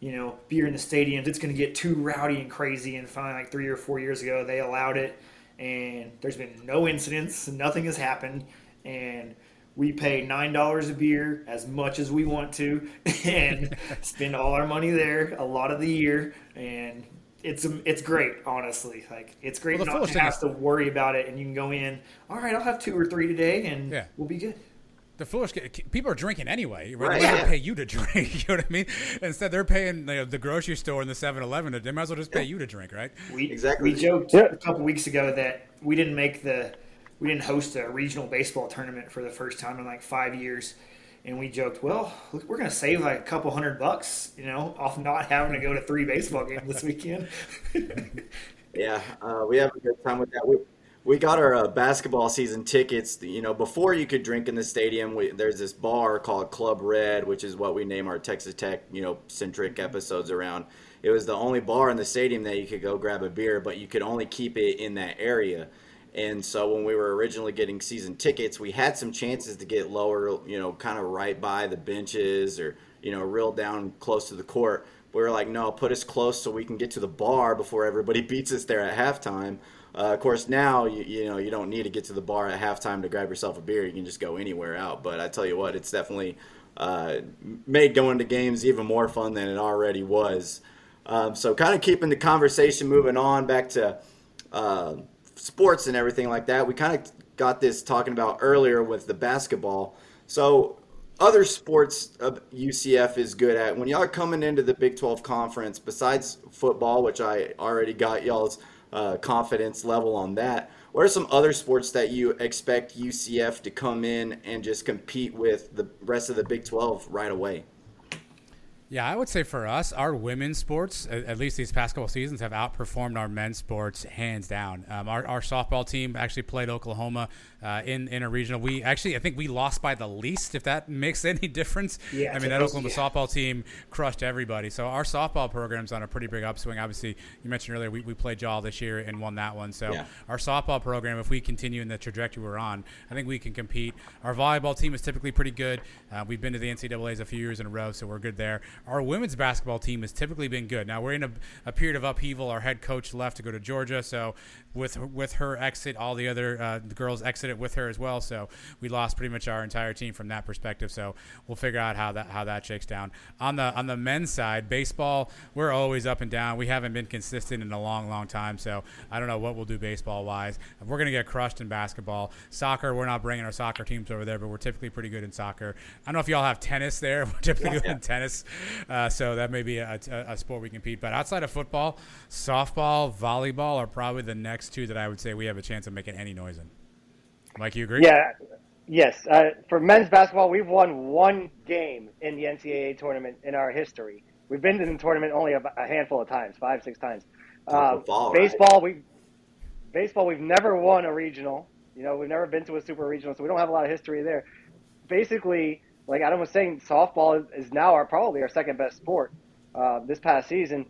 you know beer in the stadiums. It's going to get too rowdy and crazy. And finally, like three or four years ago, they allowed it, and there's been no incidents. Nothing has happened, and we pay nine dollars a beer as much as we want to, and spend all our money there a lot of the year, and it's it's great, honestly. Like it's great Well, not to have is- to worry about it, and you can go in. All right, I'll have two or three today, and Yeah. we'll be good. The foolish people are drinking anyway. Right? Right, They don't yeah. pay you to drink. You know what I mean? Instead, they're paying the, the grocery store and the 7-Eleven. They might as well just pay you to drink, right? We Exactly. We joked Yeah. a couple weeks ago that we didn't make the we didn't host a regional baseball tournament for the first time in like five years, and we joked, well, we're going to save like a couple hundred bucks, you know, off not having to go to three baseball games this weekend. Yeah, uh, we have a good time with that. We we got our uh, basketball season tickets. You know, before you could drink in the stadium, we, there's this bar called Club Red, which is what we name our Texas Tech, you know, centric episodes around. It was the only bar in the stadium that you could go grab a beer, but you could only keep it in that area. And so when we were originally getting season tickets, we had some chances to get lower, you know, kind of right by the benches or, you know, real down close to the court. We were like, no, put us close so we can get to the bar before everybody beats us there at halftime. Uh, of course, now you, you know you don't need to get to the bar at halftime to grab yourself a beer. You can just go anywhere out. But I tell you what, it's definitely uh, made going to games even more fun than it already was. Um, so, kind of keeping the conversation moving on back to uh, sports and everything like that. We kind of got this talking about earlier with the basketball. So, other sports UCF is good at. When y'all are coming into the Big 12 conference, besides football, which I already got y'all's uh, confidence level on that, what are some other sports that you expect UCF to come in and just compete with the rest of the Big 12 right away? Yeah, I would say for us, our women's sports, at, least these past couple seasons, have outperformed our men's sports hands down. Um, our, our softball team actually played Oklahoma uh, in in a regional. We actually, I think we lost by the least, if that makes any difference. Yeah, I mean that Oklahoma yeah. softball team crushed everybody. So our softball program's on a pretty big upswing. Obviously, you mentioned earlier we, we played Jaw this year and won that one. So Yeah. our softball program, if we continue in the trajectory we're on, I think we can compete. Our volleyball team is typically pretty good. Uh, we've been to the NCAA's a few years in a row, so we're good there. Our women's basketball team has typically been good. Now we're in a, a period of upheaval. Our head coach left to go to Georgia, so with with her exit, all the other uh, the girls exited with her as well. So we lost pretty much our entire team from that perspective. So we'll figure out how that how that shakes down. On the on the men's side, baseball, we're always up and down. We haven't been consistent in a long, long time. So I don't know what we'll do baseball wise. We're gonna get crushed in basketball. Soccer, we're not bringing our soccer teams over there, but we're typically pretty good in soccer. I don't know if y'all have tennis there. We're typically good in tennis, uh, so that may be a, a, a sport we compete. But outside of football, softball, volleyball are probably the next two that I would say we have a chance of making any noise in. Mike, you agree? Yeah, Yes, uh, for men's basketball, we've won one game in the NCAA tournament in our history. We've been in the tournament only a, a handful of times, five, six times. Uh, Football, right? baseball, we baseball, we've never won a regional. You know, we've never been to a super regional, so we don't have a lot of history there. Basically, like Adam was saying, softball is, is now our probably our second best sport uh, this past season.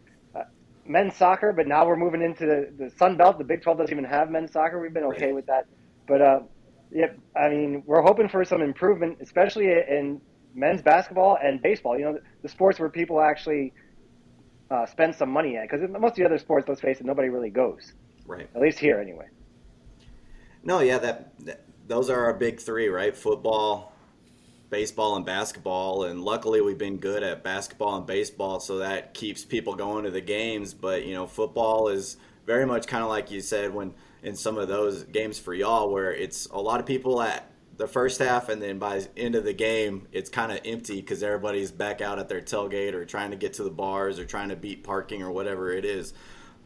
Men's soccer, but now we're moving into the, the Sun Belt. The Big 12 doesn't even have men's soccer. We've been okay Right. with that. But uh, yeah, I mean, we're hoping for some improvement, especially in men's basketball and baseball. You know, the, the sports where people actually uh, spend some money at. Because most of the other sports, let's face it, nobody really goes. Right. At least here, anyway. No, yeah, that, that those are our big three, right? Football, baseball, and basketball. And luckily, we've been good at basketball and baseball, so that keeps people going to the games. But you know, football is very much kind of like you said when in some of those games for y'all, where it's a lot of people at the first half, and then by the end of the game, it's kind of empty because everybody's back out at their tailgate or trying to get to the bars or trying to beat parking or whatever it is.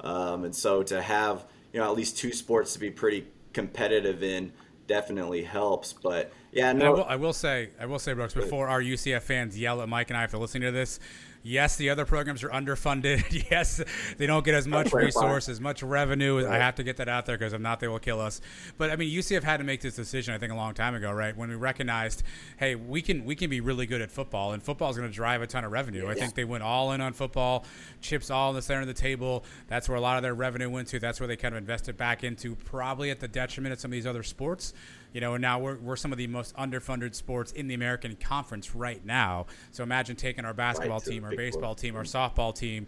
Um, and so to have you know at least two sports to be pretty competitive in definitely helps. But yeah, And I no, will, I will say, I will say, Brooks, before our UCF fans yell at Mike and I for listening to this, yes, the other programs are underfunded. yes, they don't get as much fine. resources, much revenue. I have to get that out there because if not, they will kill us. But I mean, UCF had to make this decision, I think, a long time ago, right? When we recognized, hey, we can we can be really good at football, and football is going to drive a ton of revenue. I think they went all in on football, chips all in the center of the table. That's where a lot of their revenue went to. That's where they kind of invested back into, probably at the detriment of some of these other sports. You know, and now we're, we're some of the most underfunded sports in the American Conference right now. So imagine taking our basketball the team, our baseball 12. team, our softball team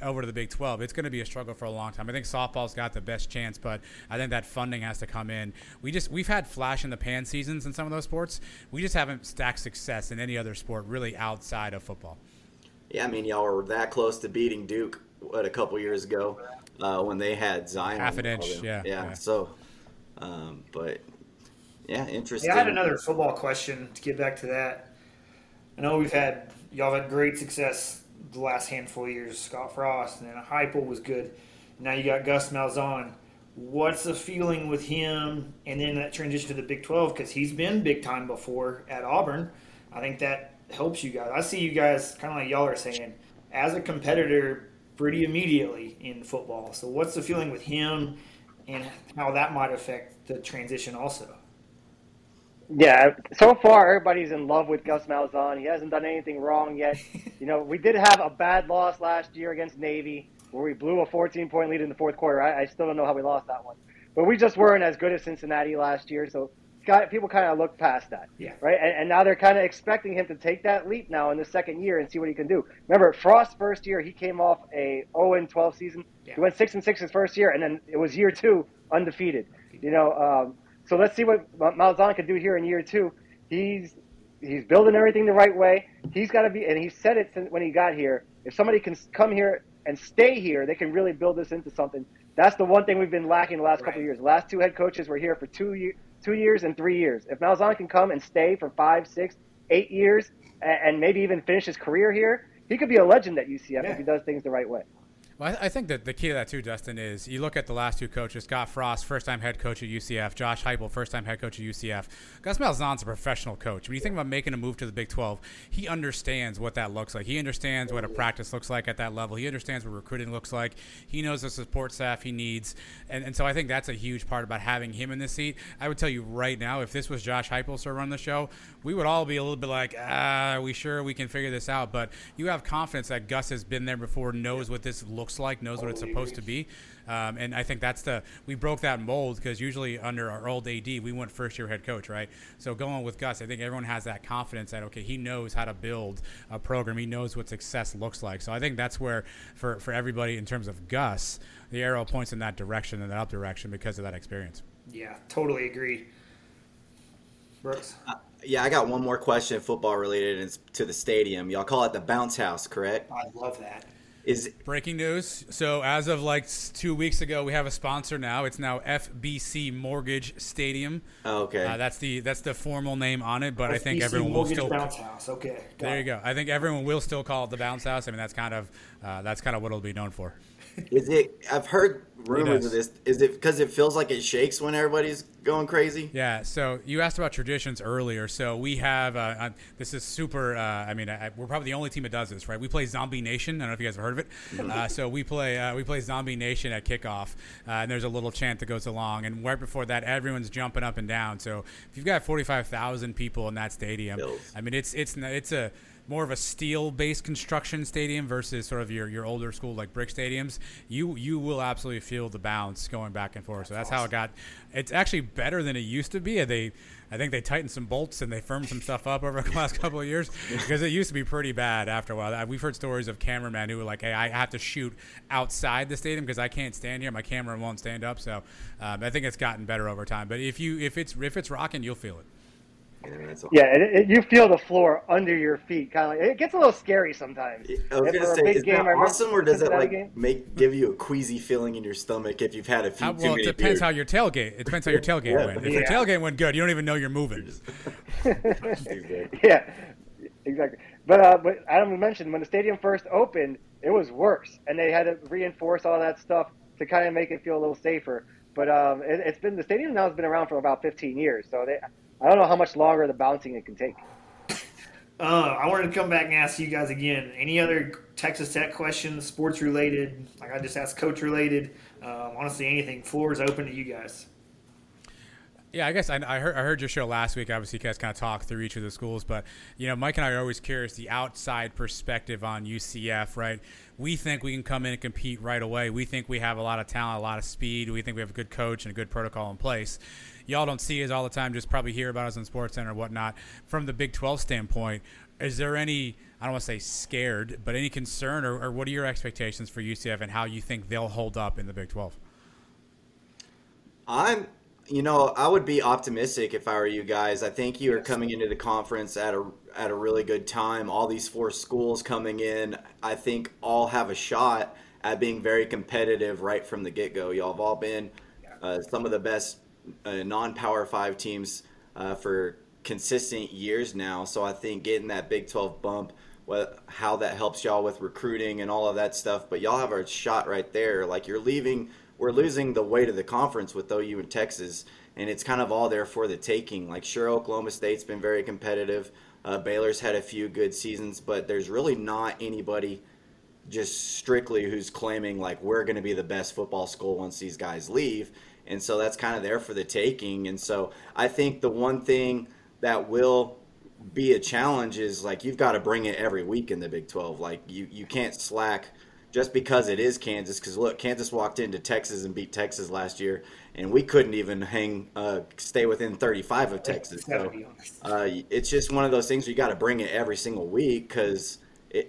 over to the Big 12. It's going to be a struggle for a long time. I think softball's got the best chance, but I think that funding has to come in. We just we've had flash in the pan seasons in some of those sports. We just haven't stacked success in any other sport really outside of football. yeah, I mean y'all were that close to beating Duke what a couple years ago uh, when they had Zion. Half an inch, yeah, yeah. yeah. So, um, but yeah, interesting. Yeah, I had another football question to get back to that. I know we've had y'all had great success the last handful of years. Scott Frost and then Heupel was good. Now you got Gus Malzahn. What's the feeling with him? And then that transition to the Big Twelve because he's been big time before at Auburn. I think that helps you guys. I see you guys kind of like y'all are saying as a competitor pretty immediately in football. So what's the feeling with him and how that might affect the transition also? Yeah, so far everybody's in love with Gus Malzahn. He hasn't done anything wrong yet. you know, we did have a bad loss last year against Navy where we blew a 14 point lead in the fourth quarter. I, I still don't know how we lost that one, but we just weren't as good as Cincinnati last year. So got, people kind of look past that, Yeah. right? And, and now they're kind of expecting him to take that leap now in the second year and see what he can do. Remember, Frost's first year, he came off a 0 and 12 season. Yeah. He went six and six his first year, and then it was year two undefeated. You know, um, so let's see what Malzahn can do here in year two. He's he's building everything the right way. He's got to be, and he said it since when he got here. If somebody can come here and stay here, they can really build this into something. That's the one thing we've been lacking the last couple of years. The last two head coaches were here for two year, two years and three years. If Malzahn can come and stay for five, six, eight years, and, and maybe even finish his career here, he could be a legend at UCF Yeah. if he does things the right way. Well, I I think that the key to that too, Dustin, is you look at the last two coaches: Scott Frost, first-time head coach at UCF; Josh Heupel, first-time head coach at UCF. Gus Malzahn's a professional coach. When you think about making a move to the Big 12, he understands what that looks like. He understands what a practice looks like at that level. He understands what recruiting looks like. He knows the support staff he needs, and, and so I think that's a huge part about having him in the seat. I would tell you right now, if this was Josh Heupel to run the show, we would all be a little bit like, ah, we sure we can figure this out. But you have confidence that Gus has been there before, knows what this looks like, knows what it's supposed to be. Um, and I think that's the we broke that mold because usually under our old AD we went first year head coach, right? So going with Gus, I think everyone has that confidence that okay, he knows how to build a program, he knows what success looks like. So I think that's where for for everybody in terms of Gus, the arrow points in that direction and that up direction because of that experience. Yeah, totally agree. Brooks. Yeah, I got one more question, football related, and it's to the stadium. Y'all call it the bounce house, correct? I love that. Is Breaking news. So, as of like two weeks ago, we have a sponsor now. It's now FBC Mortgage Stadium. oh, okay. Uh, that's the that's the formal name on it, but I think FBC everyone will Mortgage still. bounce house. Okay. got There it. you go. I think everyone will still call it the bounce house. I mean, that's kind of uh, that's kind of what it'll be known for. Is it? I've heard rumors of this. Is it because it feels like it shakes when everybody's going crazy? Yeah. So you asked about traditions earlier. So we have uh, uh, this is super. Uh, I mean, I, we're probably the only team that does this, right? We play Zombie Nation. I don't know if you guys have heard of it. Mm-hmm. Uh, so we play uh, we play Zombie Nation at kickoff, uh, and there's a little chant that goes along, and right before that, everyone's jumping up and down. So if you've got 45,000 people in that stadium, Bills. I mean, it's it's it's a more of a steel-based construction stadium versus sort of your, your older school like brick stadiums, you you will absolutely feel the bounce going back and forth. So that's how it got. It's actually better than it used to be. They, I think they tightened some bolts and they firmed some stuff up over the last couple of years because it used to be pretty bad after a while. We've heard stories of cameramen who were like, "Hey, I have to shoot outside the stadium because I can't stand here. My camera won't stand up." So um, I think it's gotten better over time. But if you if it's if it's rocking, you'll feel it. I mean, that's all- Yeah, it, it, you feel the floor under your feet. Kind of, like, it gets a little scary sometimes. I was If gonna say, is game, that awesome, or does it like game. make give you a queasy feeling in your stomach if you've had a few How, too well, it many depends beers? how your tailgate. It depends how your tailgate Yeah. went. If your tailgate went good, you don't even know you're moving. yeah, exactly. But uh, but Adam mentioned when the stadium first opened, it was worse, and they had to reinforce all that stuff to kind of make it feel a little safer. But um, it, it's been the stadium now has been around for about 15 years, so they, I don't know how much longer the bouncing it can take. Uh, I wanted to come back and ask you guys again. Any other Texas Tech questions, sports related? Like I just asked, coach related. Um, honestly, anything. Floor is open to you guys. Yeah, I guess I, I, heard, I heard your show last week. Obviously, you guys kind of talked through each of the schools, but you know, Mike and I are always curious the outside perspective on UCF. Right? We think we can come in and compete right away. We think we have a lot of talent, a lot of speed. We think we have a good coach and a good protocol in place. Y'all don't see us all the time. Just probably hear about us on Sports Center or whatnot. From the Big 12 standpoint, is there any? I don't want to say scared, but any concern, or, or what are your expectations for UCF and how you think they'll hold up in the Big 12? I'm, you know, I would be optimistic if I were you guys. I think you are coming into the conference at a at a really good time. All these four schools coming in, I think all have a shot at being very competitive right from the get go. Y'all have all been uh, some of the best uh, non Power Five teams uh, for consistent years now. So I think getting that Big Twelve bump. What, how that helps y'all with recruiting and all of that stuff, but y'all have a shot right there. Like you're leaving we're losing the weight of the conference with OU and Texas, and it's kind of all there for the taking. Like, sure, Oklahoma State's been very competitive. Uh, Baylor's had a few good seasons, but there's really not anybody just strictly who's claiming like we're going to be the best football school once these guys leave. And so that's kind of there for the taking. And so I think the one thing that will be a challenge is like you've got to bring it every week in the Big 12. Like you you can't slack just because it is Kansas. Because look, Kansas walked into Texas and beat Texas last year, and we couldn't even hang uh, stay within 35 of Texas. So uh, it's just one of those things where you got to bring it every single week because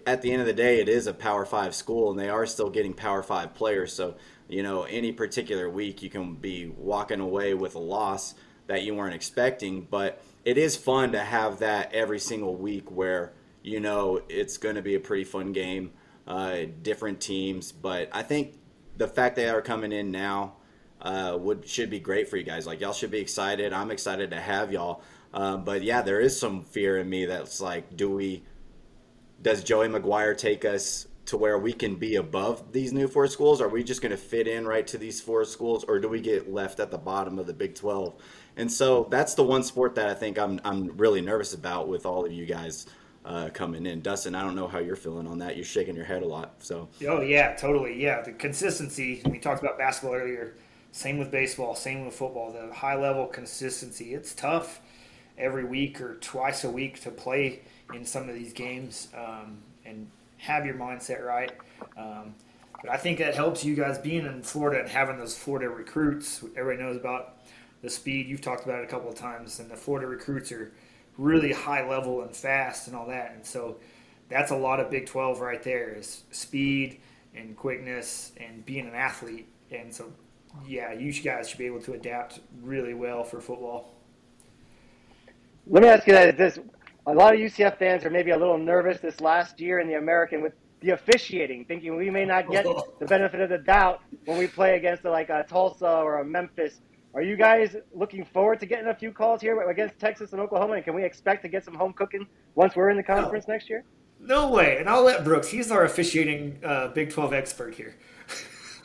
at the end of the day, it is a Power Five school, and they are still getting Power Five players. So you know, any particular week, you can be walking away with a loss that you weren't expecting, but it is fun to have that every single week where you know it's going to be a pretty fun game, uh, different teams. But I think the fact they are coming in now uh, would should be great for you guys. Like y'all should be excited. I'm excited to have y'all. Um, but yeah, there is some fear in me that's like, do we? Does Joey McGuire take us to where we can be above these new four schools? Are we just going to fit in right to these four schools, or do we get left at the bottom of the Big Twelve? And so that's the one sport that I think I'm I'm really nervous about with all of you guys uh, coming in. Dustin, I don't know how you're feeling on that. You're shaking your head a lot. So Oh yeah, totally. Yeah, the consistency. We talked about basketball earlier. Same with baseball. Same with football. The high level consistency. It's tough every week or twice a week to play in some of these games um, and have your mindset right. Um, but I think that helps you guys being in Florida and having those Florida recruits. Everybody knows about the speed. You've talked about it a couple of times, and the Florida recruits are really high level and fast and all that. And so that's a lot of Big 12 right there is speed and quickness and being an athlete. And so, yeah, you guys should be able to adapt really well for football. Let me ask you that: This a lot of UCF fans are maybe a little nervous this last year in the American with the officiating, thinking we may not get the benefit of the doubt when we play against a, like a Tulsa or a Memphis. Are you guys looking forward to getting a few calls here against Texas and Oklahoma? And can we expect to get some home cooking once we're in the conference next year? No way. And I'll let Brooks, he's our officiating uh, Big 12 expert here.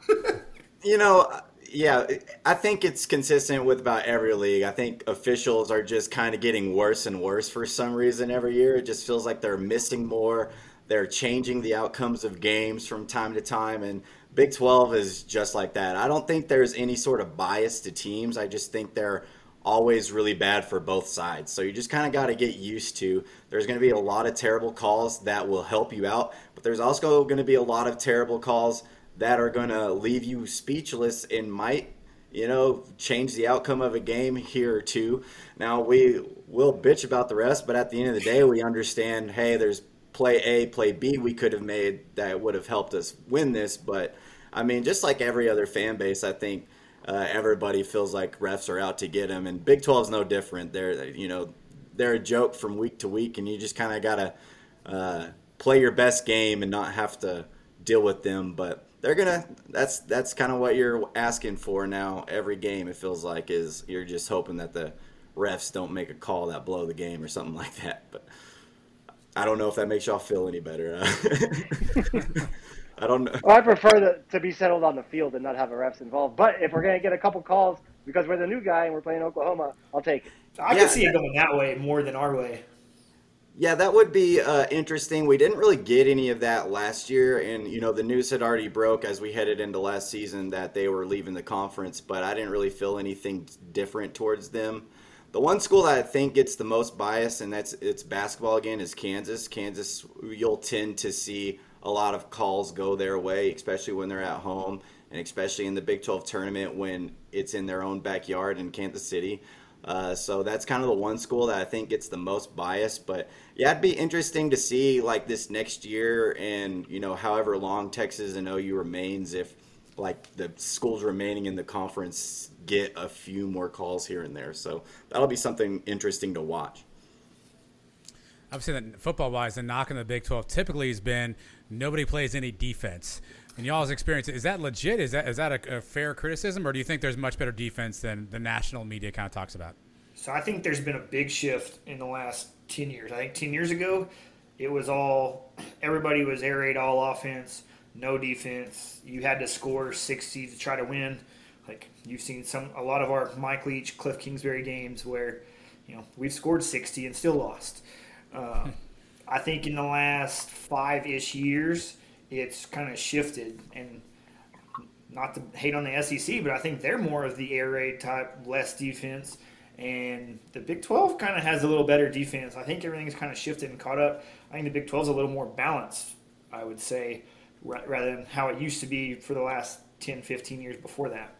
You know, yeah, I think it's consistent with about every league. I think officials are just kind of getting worse and worse for some reason every year. It just feels like they're missing more. They're changing the outcomes of games from time to time, and Big 12 is just like that. I don't think there's any sort of bias to teams. I just think they're always really bad for both sides. So you just kind of got to get used to. There's going to be a lot of terrible calls that will help you out, but there's also going to be a lot of terrible calls that are going to leave you speechless and might you know change the outcome of a game here or two. Now we will bitch about the rest but at the end of the day we understand hey there's play a play b we could have made that would have helped us win this. But i mean just like every other fan base i think uh, everybody feels like refs are out to get them and big 12 is no different. They're you know they're a joke from week to week and you just kind of gotta uh, play your best game and not have to deal with them. But they're gonna that's that's kind of what you're asking for now. Every game it feels like is you're just hoping that the refs don't make a call that blow the game or something like that but i don't know if that makes y'all feel any better. I don't know. Well, i prefer the, to be settled on the field and not have a refs involved but if we're gonna get a couple calls because we're the new guy and we're playing oklahoma i'll take it. I yeah, can see it going that way more than our way yeah, that would be uh, interesting. We didn't really get any of that last year, and you know the news had already broke as we headed into last season that they were leaving the conference, but I didn't really feel anything different towards them. The one school that I think gets the most bias, and that's it's basketball again, is Kansas. Kansas, you'll tend to see a lot of calls go their way, especially when they're at home, and especially in the Big 12 tournament when it's in their own backyard in Kansas City. Uh, so that's kind of the one school that I think gets the most bias. But yeah, it'd be interesting to see like this next year and, you know, however long Texas and OU remains, if like the schools remaining in the conference get a few more calls here and there. So that'll be something interesting to watch. I've seen that football wise, the knock on the Big 12 typically has been nobody plays any defense. In y'all's experience, is that legit? Is that is that a, a, fair criticism, or do you think there's much better defense than the national media kind of talks about? So I think there's been a big shift in the last ten years. I think ten years ago, it was all everybody was air raid all offense, no defense. You had to score sixty to try to win. Like you've seen some a lot of our Mike Leach, Cliff Kingsbury games where you know we've scored sixty and still lost. Uh, I think in the last five ish years it's kind of shifted and not to hate on the SEC, but I think they're more of the air raid type, less defense. And the Big 12 kind of has a little better defense. I think everything's kind of shifted and caught up. I think the Big 12 is a little more balanced, I would say, rather than how it used to be for the last 10, 15 years before that.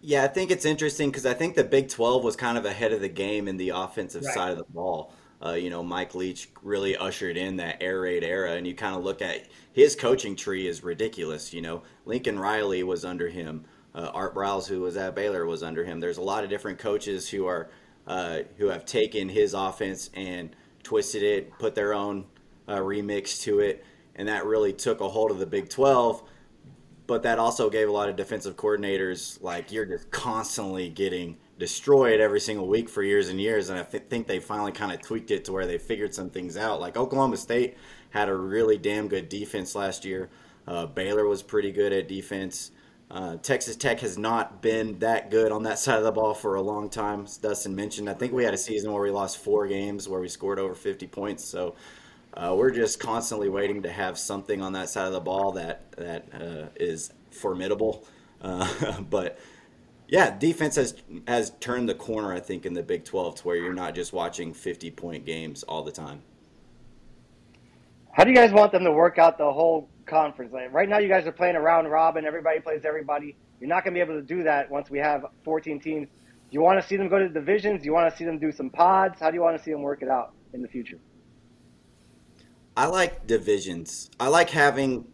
Yeah, I think it's interesting because I think the Big 12 was kind of ahead of the game in the offensive right. side of the ball. Uh, you know, Mike Leach really ushered in that air raid era, and you kind of look at his coaching tree is ridiculous. You know, Lincoln Riley was under him. Uh, Art Briles, who was at Baylor, was under him. There's a lot of different coaches who are uh, who have taken his offense and twisted it, put their own uh, remix to it, and that really took a hold of the Big 12. But that also gave a lot of defensive coordinators like you're just constantly getting destroyed every single week for years and years. And I th- think they finally kind of tweaked it to where they figured some things out. Like Oklahoma State had a really damn good defense last year. Uh, Baylor was pretty good at defense. Uh, Texas Tech has not been that good on that side of the ball for a long time. As Dustin mentioned, I think we had a season where we lost four games where we scored over 50 points. So uh, we're just constantly waiting to have something on that side of the ball that that uh, is formidable. Uh, but yeah, defense has has turned the corner. I think in the Big Twelve to where you're not just watching 50 point games all the time. How do you guys want them to work out the whole conference? Like right now, you guys are playing a round robin. Everybody plays everybody. You're not going to be able to do that once we have 14 teams. Do you want to see them go to the divisions? Do you want to see them do some pods? How do you want to see them work it out in the future? I like divisions. I like having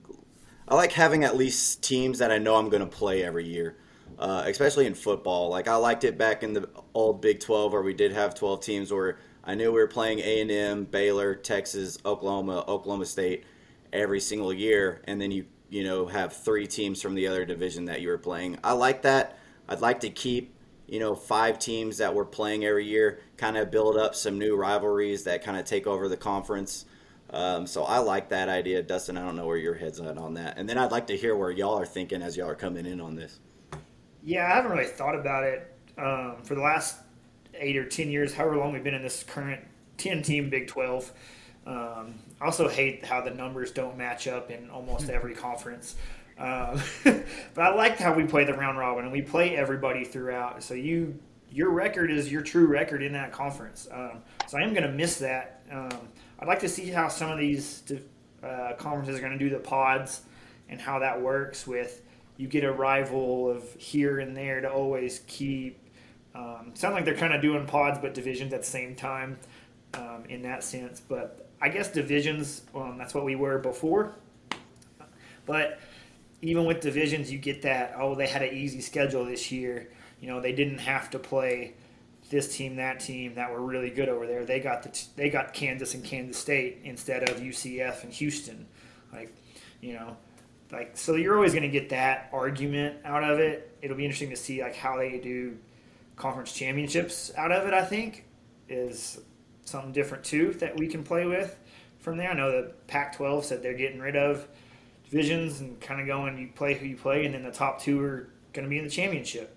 I like having at least teams that I know I'm going to play every year uh, especially in football. Like I liked it back in the old Big 12 where we did have 12 teams where I knew we were playing A&M, Baylor, Texas, Oklahoma, Oklahoma State every single year and then you you know have three teams from the other division that you were playing. I like that. I'd like to keep you know five teams that we're playing every year, kind of build up some new rivalries that kind of take over the conference. Um, so I like that idea, Dustin. I don't know where your head's at on that, and then I'd like to hear where y'all are thinking as y'all are coming in on this. Yeah, I haven't really thought about it um, for the last eight or ten years, however long we've been in this current ten-team Big Twelve. Um, I also hate how the numbers don't match up in almost every conference. Um, but I like how we play the round robin and we play everybody throughout. So you, your record is your true record in that conference. Um, so I am going to miss that. Um, I'd like to see how some of these uh, conferences are going to do the pods and how that works with you get a rival of here and there to always keep. Um, sound like they're kind of doing pods but divisions at the same time um, in that sense. But I guess divisions, um, that's what we were before. But even with divisions, you get that, oh, they had an easy schedule this year. You know, they didn't have to play this team, that team that were really good over there. They got the t- they got Kansas and Kansas State instead of UCF and Houston. Like, you know, like so you're always going to get that argument out of it. It'll be interesting to see like how they do conference championships out of it. I think is something different too that we can play with from there. I know the Pac-12 said they're getting rid of divisions and kind of going you play who you play, and then the top two are going to be in the championship.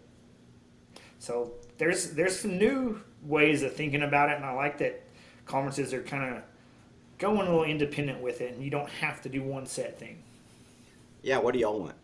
So there's there's some new ways of thinking about it, and I like that conferences are kind of going a little independent with it, and you don't have to do one set thing. Yeah, what do y'all want?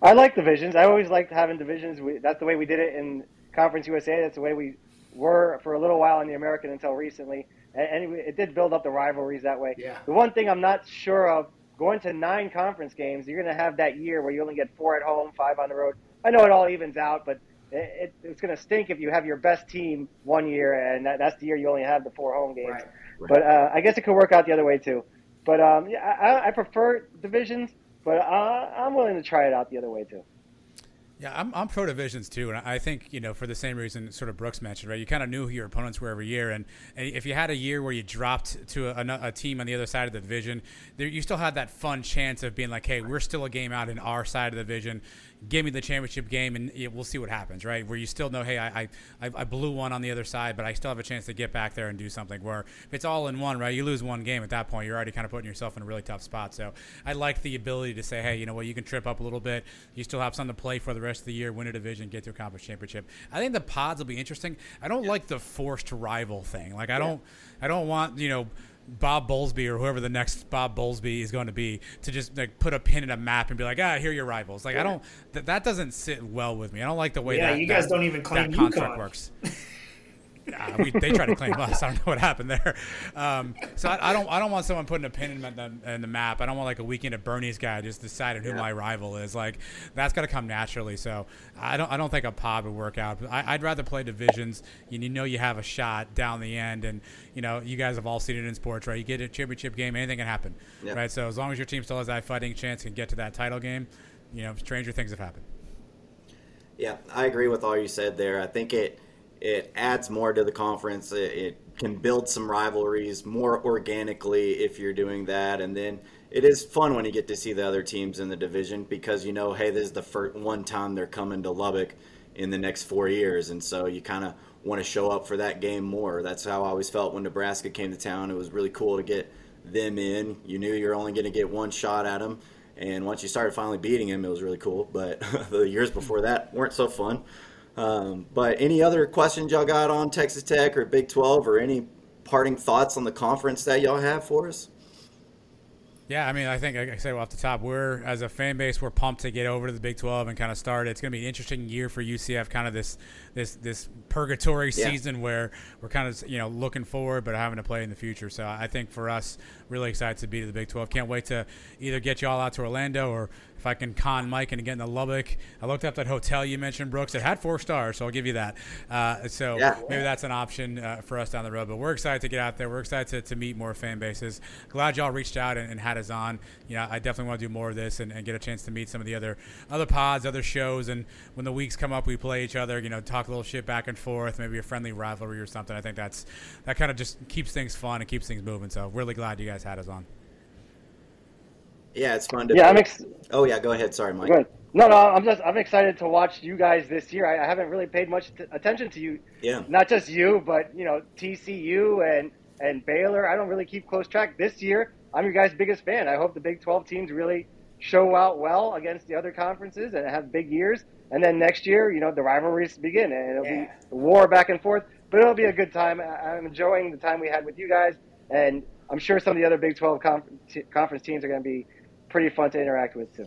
I like divisions. I always liked having divisions. We, that's the way we did it in Conference USA. That's the way we were for a little while in the American until recently. And, and it did build up the rivalries that way. Yeah. The one thing I'm not sure of going to nine conference games, you're going to have that year where you only get four at home, five on the road. I know it all evens out, but it, it, it's going to stink if you have your best team one year and that, that's the year you only have the four home games. Right. Right. But uh, I guess it could work out the other way too. But um, yeah, I, I prefer divisions, but uh, I'm willing to try it out the other way too. Yeah, I'm, I'm pro divisions too, and I think you know for the same reason sort of Brooks mentioned, right? You kind of knew who your opponents were every year, and, and if you had a year where you dropped to a, a, team on the other side of the division, there, you still had that fun chance of being like, hey, we're still a game out in our side of the division give me the championship game and we'll see what happens, right? Where you still know, hey, I, I, I blew one on the other side, but I still have a chance to get back there and do something. Where if it's all in one, right, you lose one game at that point, you're already kind of putting yourself in a really tough spot. So I like the ability to say, hey, you know what, you can trip up a little bit. You still have something to play for the rest of the year, win a division, get to a conference championship. I think the pods will be interesting. I don't like the forced rival thing. Like I don't, I don't want you know Bob Bowlesby or whoever the next Bob Bowlesby is going to be to just like put a pin in a map and be like, ah, here are your rivals. Like I don't that that doesn't sit well with me. I don't like the way yeah, that you guys that, don't even claim that contract UConn. works. Uh, we, they try to claim us. I don't know what happened there. Um, so I, I, don't. I don't want someone putting a pin in the, in the, map. I don't want like a weekend at Bernie's guy just deciding who Yeah. my rival is. Like that's got to come naturally. So I don't. I don't think a pod would work out. I, I'd rather play divisions. You, you know you have a shot down the end, and you know you guys have all seen it in sports, right? You get a championship game, anything can happen, Yeah. right? So as long as your team still has that fighting chance and get to that title game, you know, stranger things have happened. Yeah, I agree with all you said there. I think it it adds more to the conference. It, it can build some rivalries more organically if you're doing that, and then it is fun when you get to see the other teams in the division because you know, hey, this is the first one time they're coming to Lubbock in the next four years, and so you kind of want to show up for that game more. That's how I always felt when Nebraska came to town. It was really cool to get them in. You knew you're only going to get one shot at them. And once you started finally beating him, it was really cool. But the years before that weren't so fun. Um, but any other questions y'all got on Texas Tech or Big 12 or any parting thoughts on the conference that y'all have for us? Yeah, I mean, I think, like I said off the top, we're as a fan base, we're pumped to get over to the Big 12 and kind of start. It's going to be an interesting year for UCF, kind of this this this purgatory Yeah. season where we're kind of you know looking forward, but having to play in the future. So I think for us, really excited to be to the Big 12. Can't wait to either get y'all out to Orlando or if I can con Mike and get into Lubbock. I looked up that hotel you mentioned, Brooks. It had four stars, so I'll give you that. Uh, so Yeah. maybe that's an option uh, for us down the road. But we're excited to get out there. We're excited to, to meet more fan bases. Glad y'all reached out and, and had us on. You know, I definitely want to do more of this and, and get a chance to meet some of the other other pods, other shows. And when the weeks come up, we play each other. You know, talk a little shit back and forth. Maybe a friendly rivalry or something. I think that's that kind of just keeps things fun and keeps things moving. So really glad you guys had us on. Yeah, it's fun to. Yeah, I'm ex- Oh yeah, go ahead. Sorry, Mike. No, no, I'm just I'm excited to watch you guys this year. I, I haven't really paid much t- attention to you, Yeah. not just you, but you know TCU and And Baylor, I don't really keep close track. This year, I'm your guys' biggest fan. I hope the Big 12 teams really show out well against the other conferences and have big years. And then next year, you know, the rivalries begin and it'll Yeah. be war back and forth. But it'll be a good time. I'm enjoying the time we had with you guys, and I'm sure some of the other Big 12 conf- t- conference teams are going to be pretty fun to interact with too.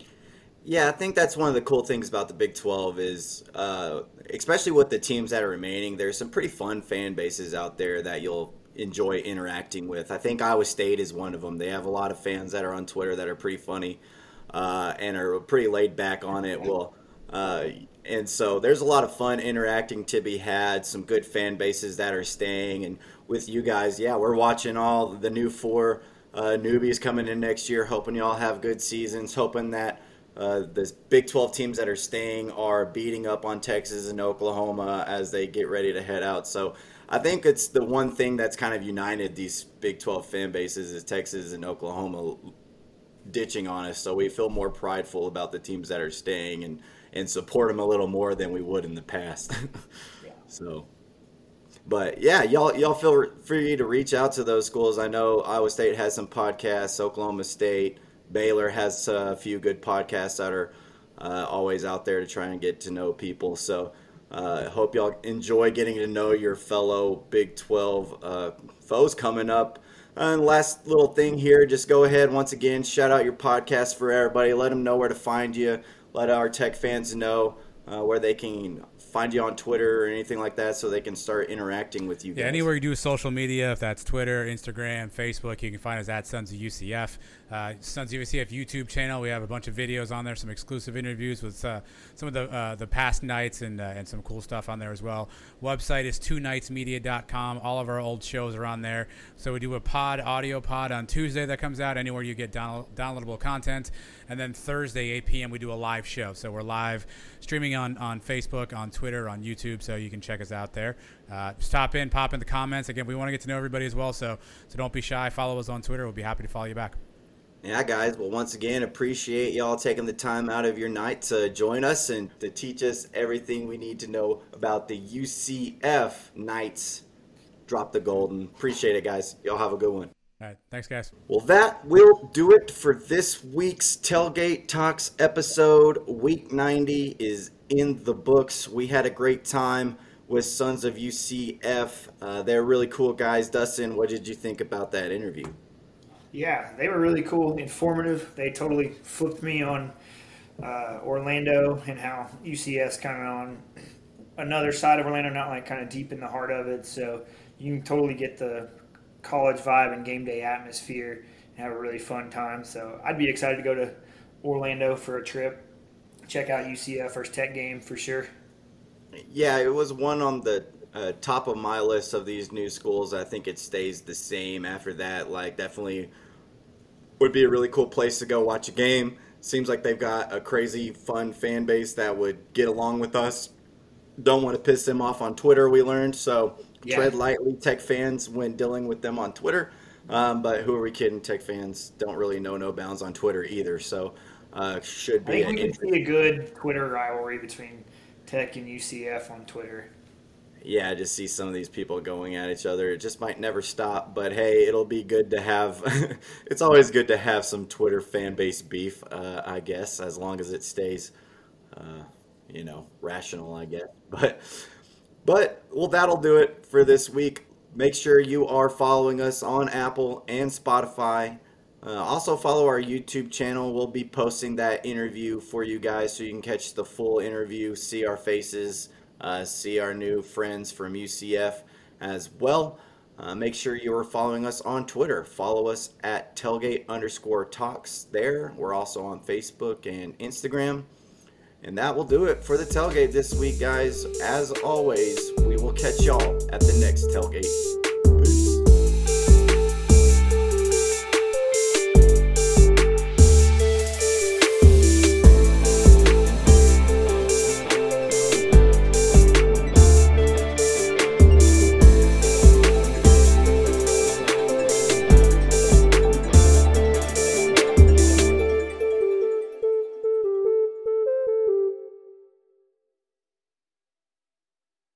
Yeah, I think that's one of the cool things about the Big 12 is, uh, especially with the teams that are remaining, there's some pretty fun fan bases out there that you'll enjoy interacting with. I think Iowa State is one of them. They have a lot of fans that are on Twitter that are pretty funny uh, and are pretty laid back on it. Well, uh, and so there's a lot of fun interacting to be had. Some good fan bases that are staying, and with you guys, yeah, we're watching all the new four uh, newbies coming in next year. Hoping y'all have good seasons. Hoping that uh, the Big 12 teams that are staying are beating up on Texas and Oklahoma as they get ready to head out. So I think it's the one thing that's kind of united these Big 12 fan bases is Texas and Oklahoma ditching on us. So we feel more prideful about the teams that are staying and, and support them a little more than we would in the past. so. But yeah, y'all y'all feel free to reach out to those schools. I know Iowa State has some podcasts. Oklahoma State, Baylor has a few good podcasts that are uh, always out there to try and get to know people. So uh, hope y'all enjoy getting to know your fellow Big 12 uh, foes coming up. And last little thing here, just go ahead once again, shout out your podcast for everybody. Let them know where to find you. Let our tech fans know uh, where they can find you on Twitter or anything like that, so they can start interacting with you. Yeah, guys. anywhere you do social media, if that's Twitter, Instagram, Facebook, you can find us at Sons of UCF. Uh, Sons UCF YouTube channel, we have a bunch of videos on there, some exclusive interviews with uh, some of the uh, the past Knights and uh, and some cool stuff on there as well. Website is two. All of our old shows are on there. So we do a pod, audio pod on Tuesday that comes out anywhere you get down, downloadable content, and then Thursday 8 p.m. we do a live show. So we're live streaming on on Facebook, on Twitter, on YouTube, so you can check us out there. Uh, stop in, pop in the comments. Again, we want to get to know everybody as well, so so don't be shy. Follow us on Twitter. We'll be happy to follow you back. Yeah, guys. Well, once again, appreciate y'all taking the time out of your night to join us and to teach us everything we need to know about the UCF Knights. Drop the golden. Appreciate it, guys. Y'all have a good one. All right, thanks, guys. Well, that will do it for this week's Tailgate Talks episode. Week 90 is in the books. We had a great time with Sons of UCF. Uh, they're really cool guys. Dustin, what did you think about that interview? Yeah, they were really cool, informative. They totally flipped me on uh, Orlando and how UCF's kind of on another side of Orlando, not like kind of deep in the heart of it. So you can totally get the college vibe and game day atmosphere and have a really fun time. So I'd be excited to go to Orlando for a trip, check out UCF first Tech game for sure. Yeah, it was one on the uh, top of my list of these new schools. I think it stays the same after that. Like, definitely would be a really cool place to go watch a game. Seems like they've got a crazy, fun fan base that would get along with us. Don't want to piss them off on Twitter, we learned. So Yeah. tread lightly, Tech fans, when dealing with them on Twitter. Um, but who are we kidding? Tech fans don't really know no bounds on Twitter either. So uh, should I be think we can see a good Twitter rivalry between Tech and UCF on Twitter. Yeah, I just see some of these people going at each other. It just might never stop. But hey, it'll be good to have. it's always good to have some Twitter fan base beef, uh, I guess, as long as it stays, uh, you know, rational. I guess. But but well, that'll do it for this week. Make sure you are following us on Apple and Spotify. Uh, also, follow our YouTube channel. We'll be posting that interview for you guys so you can catch the full interview, see our faces, uh, see our new friends from UCF as well. Uh, make sure you are following us on Twitter. Follow us at tailgate underscore talks there. We're also on Facebook and Instagram. And that will do it for the tailgate this week, guys. As always, we will catch y'all at the next tailgate.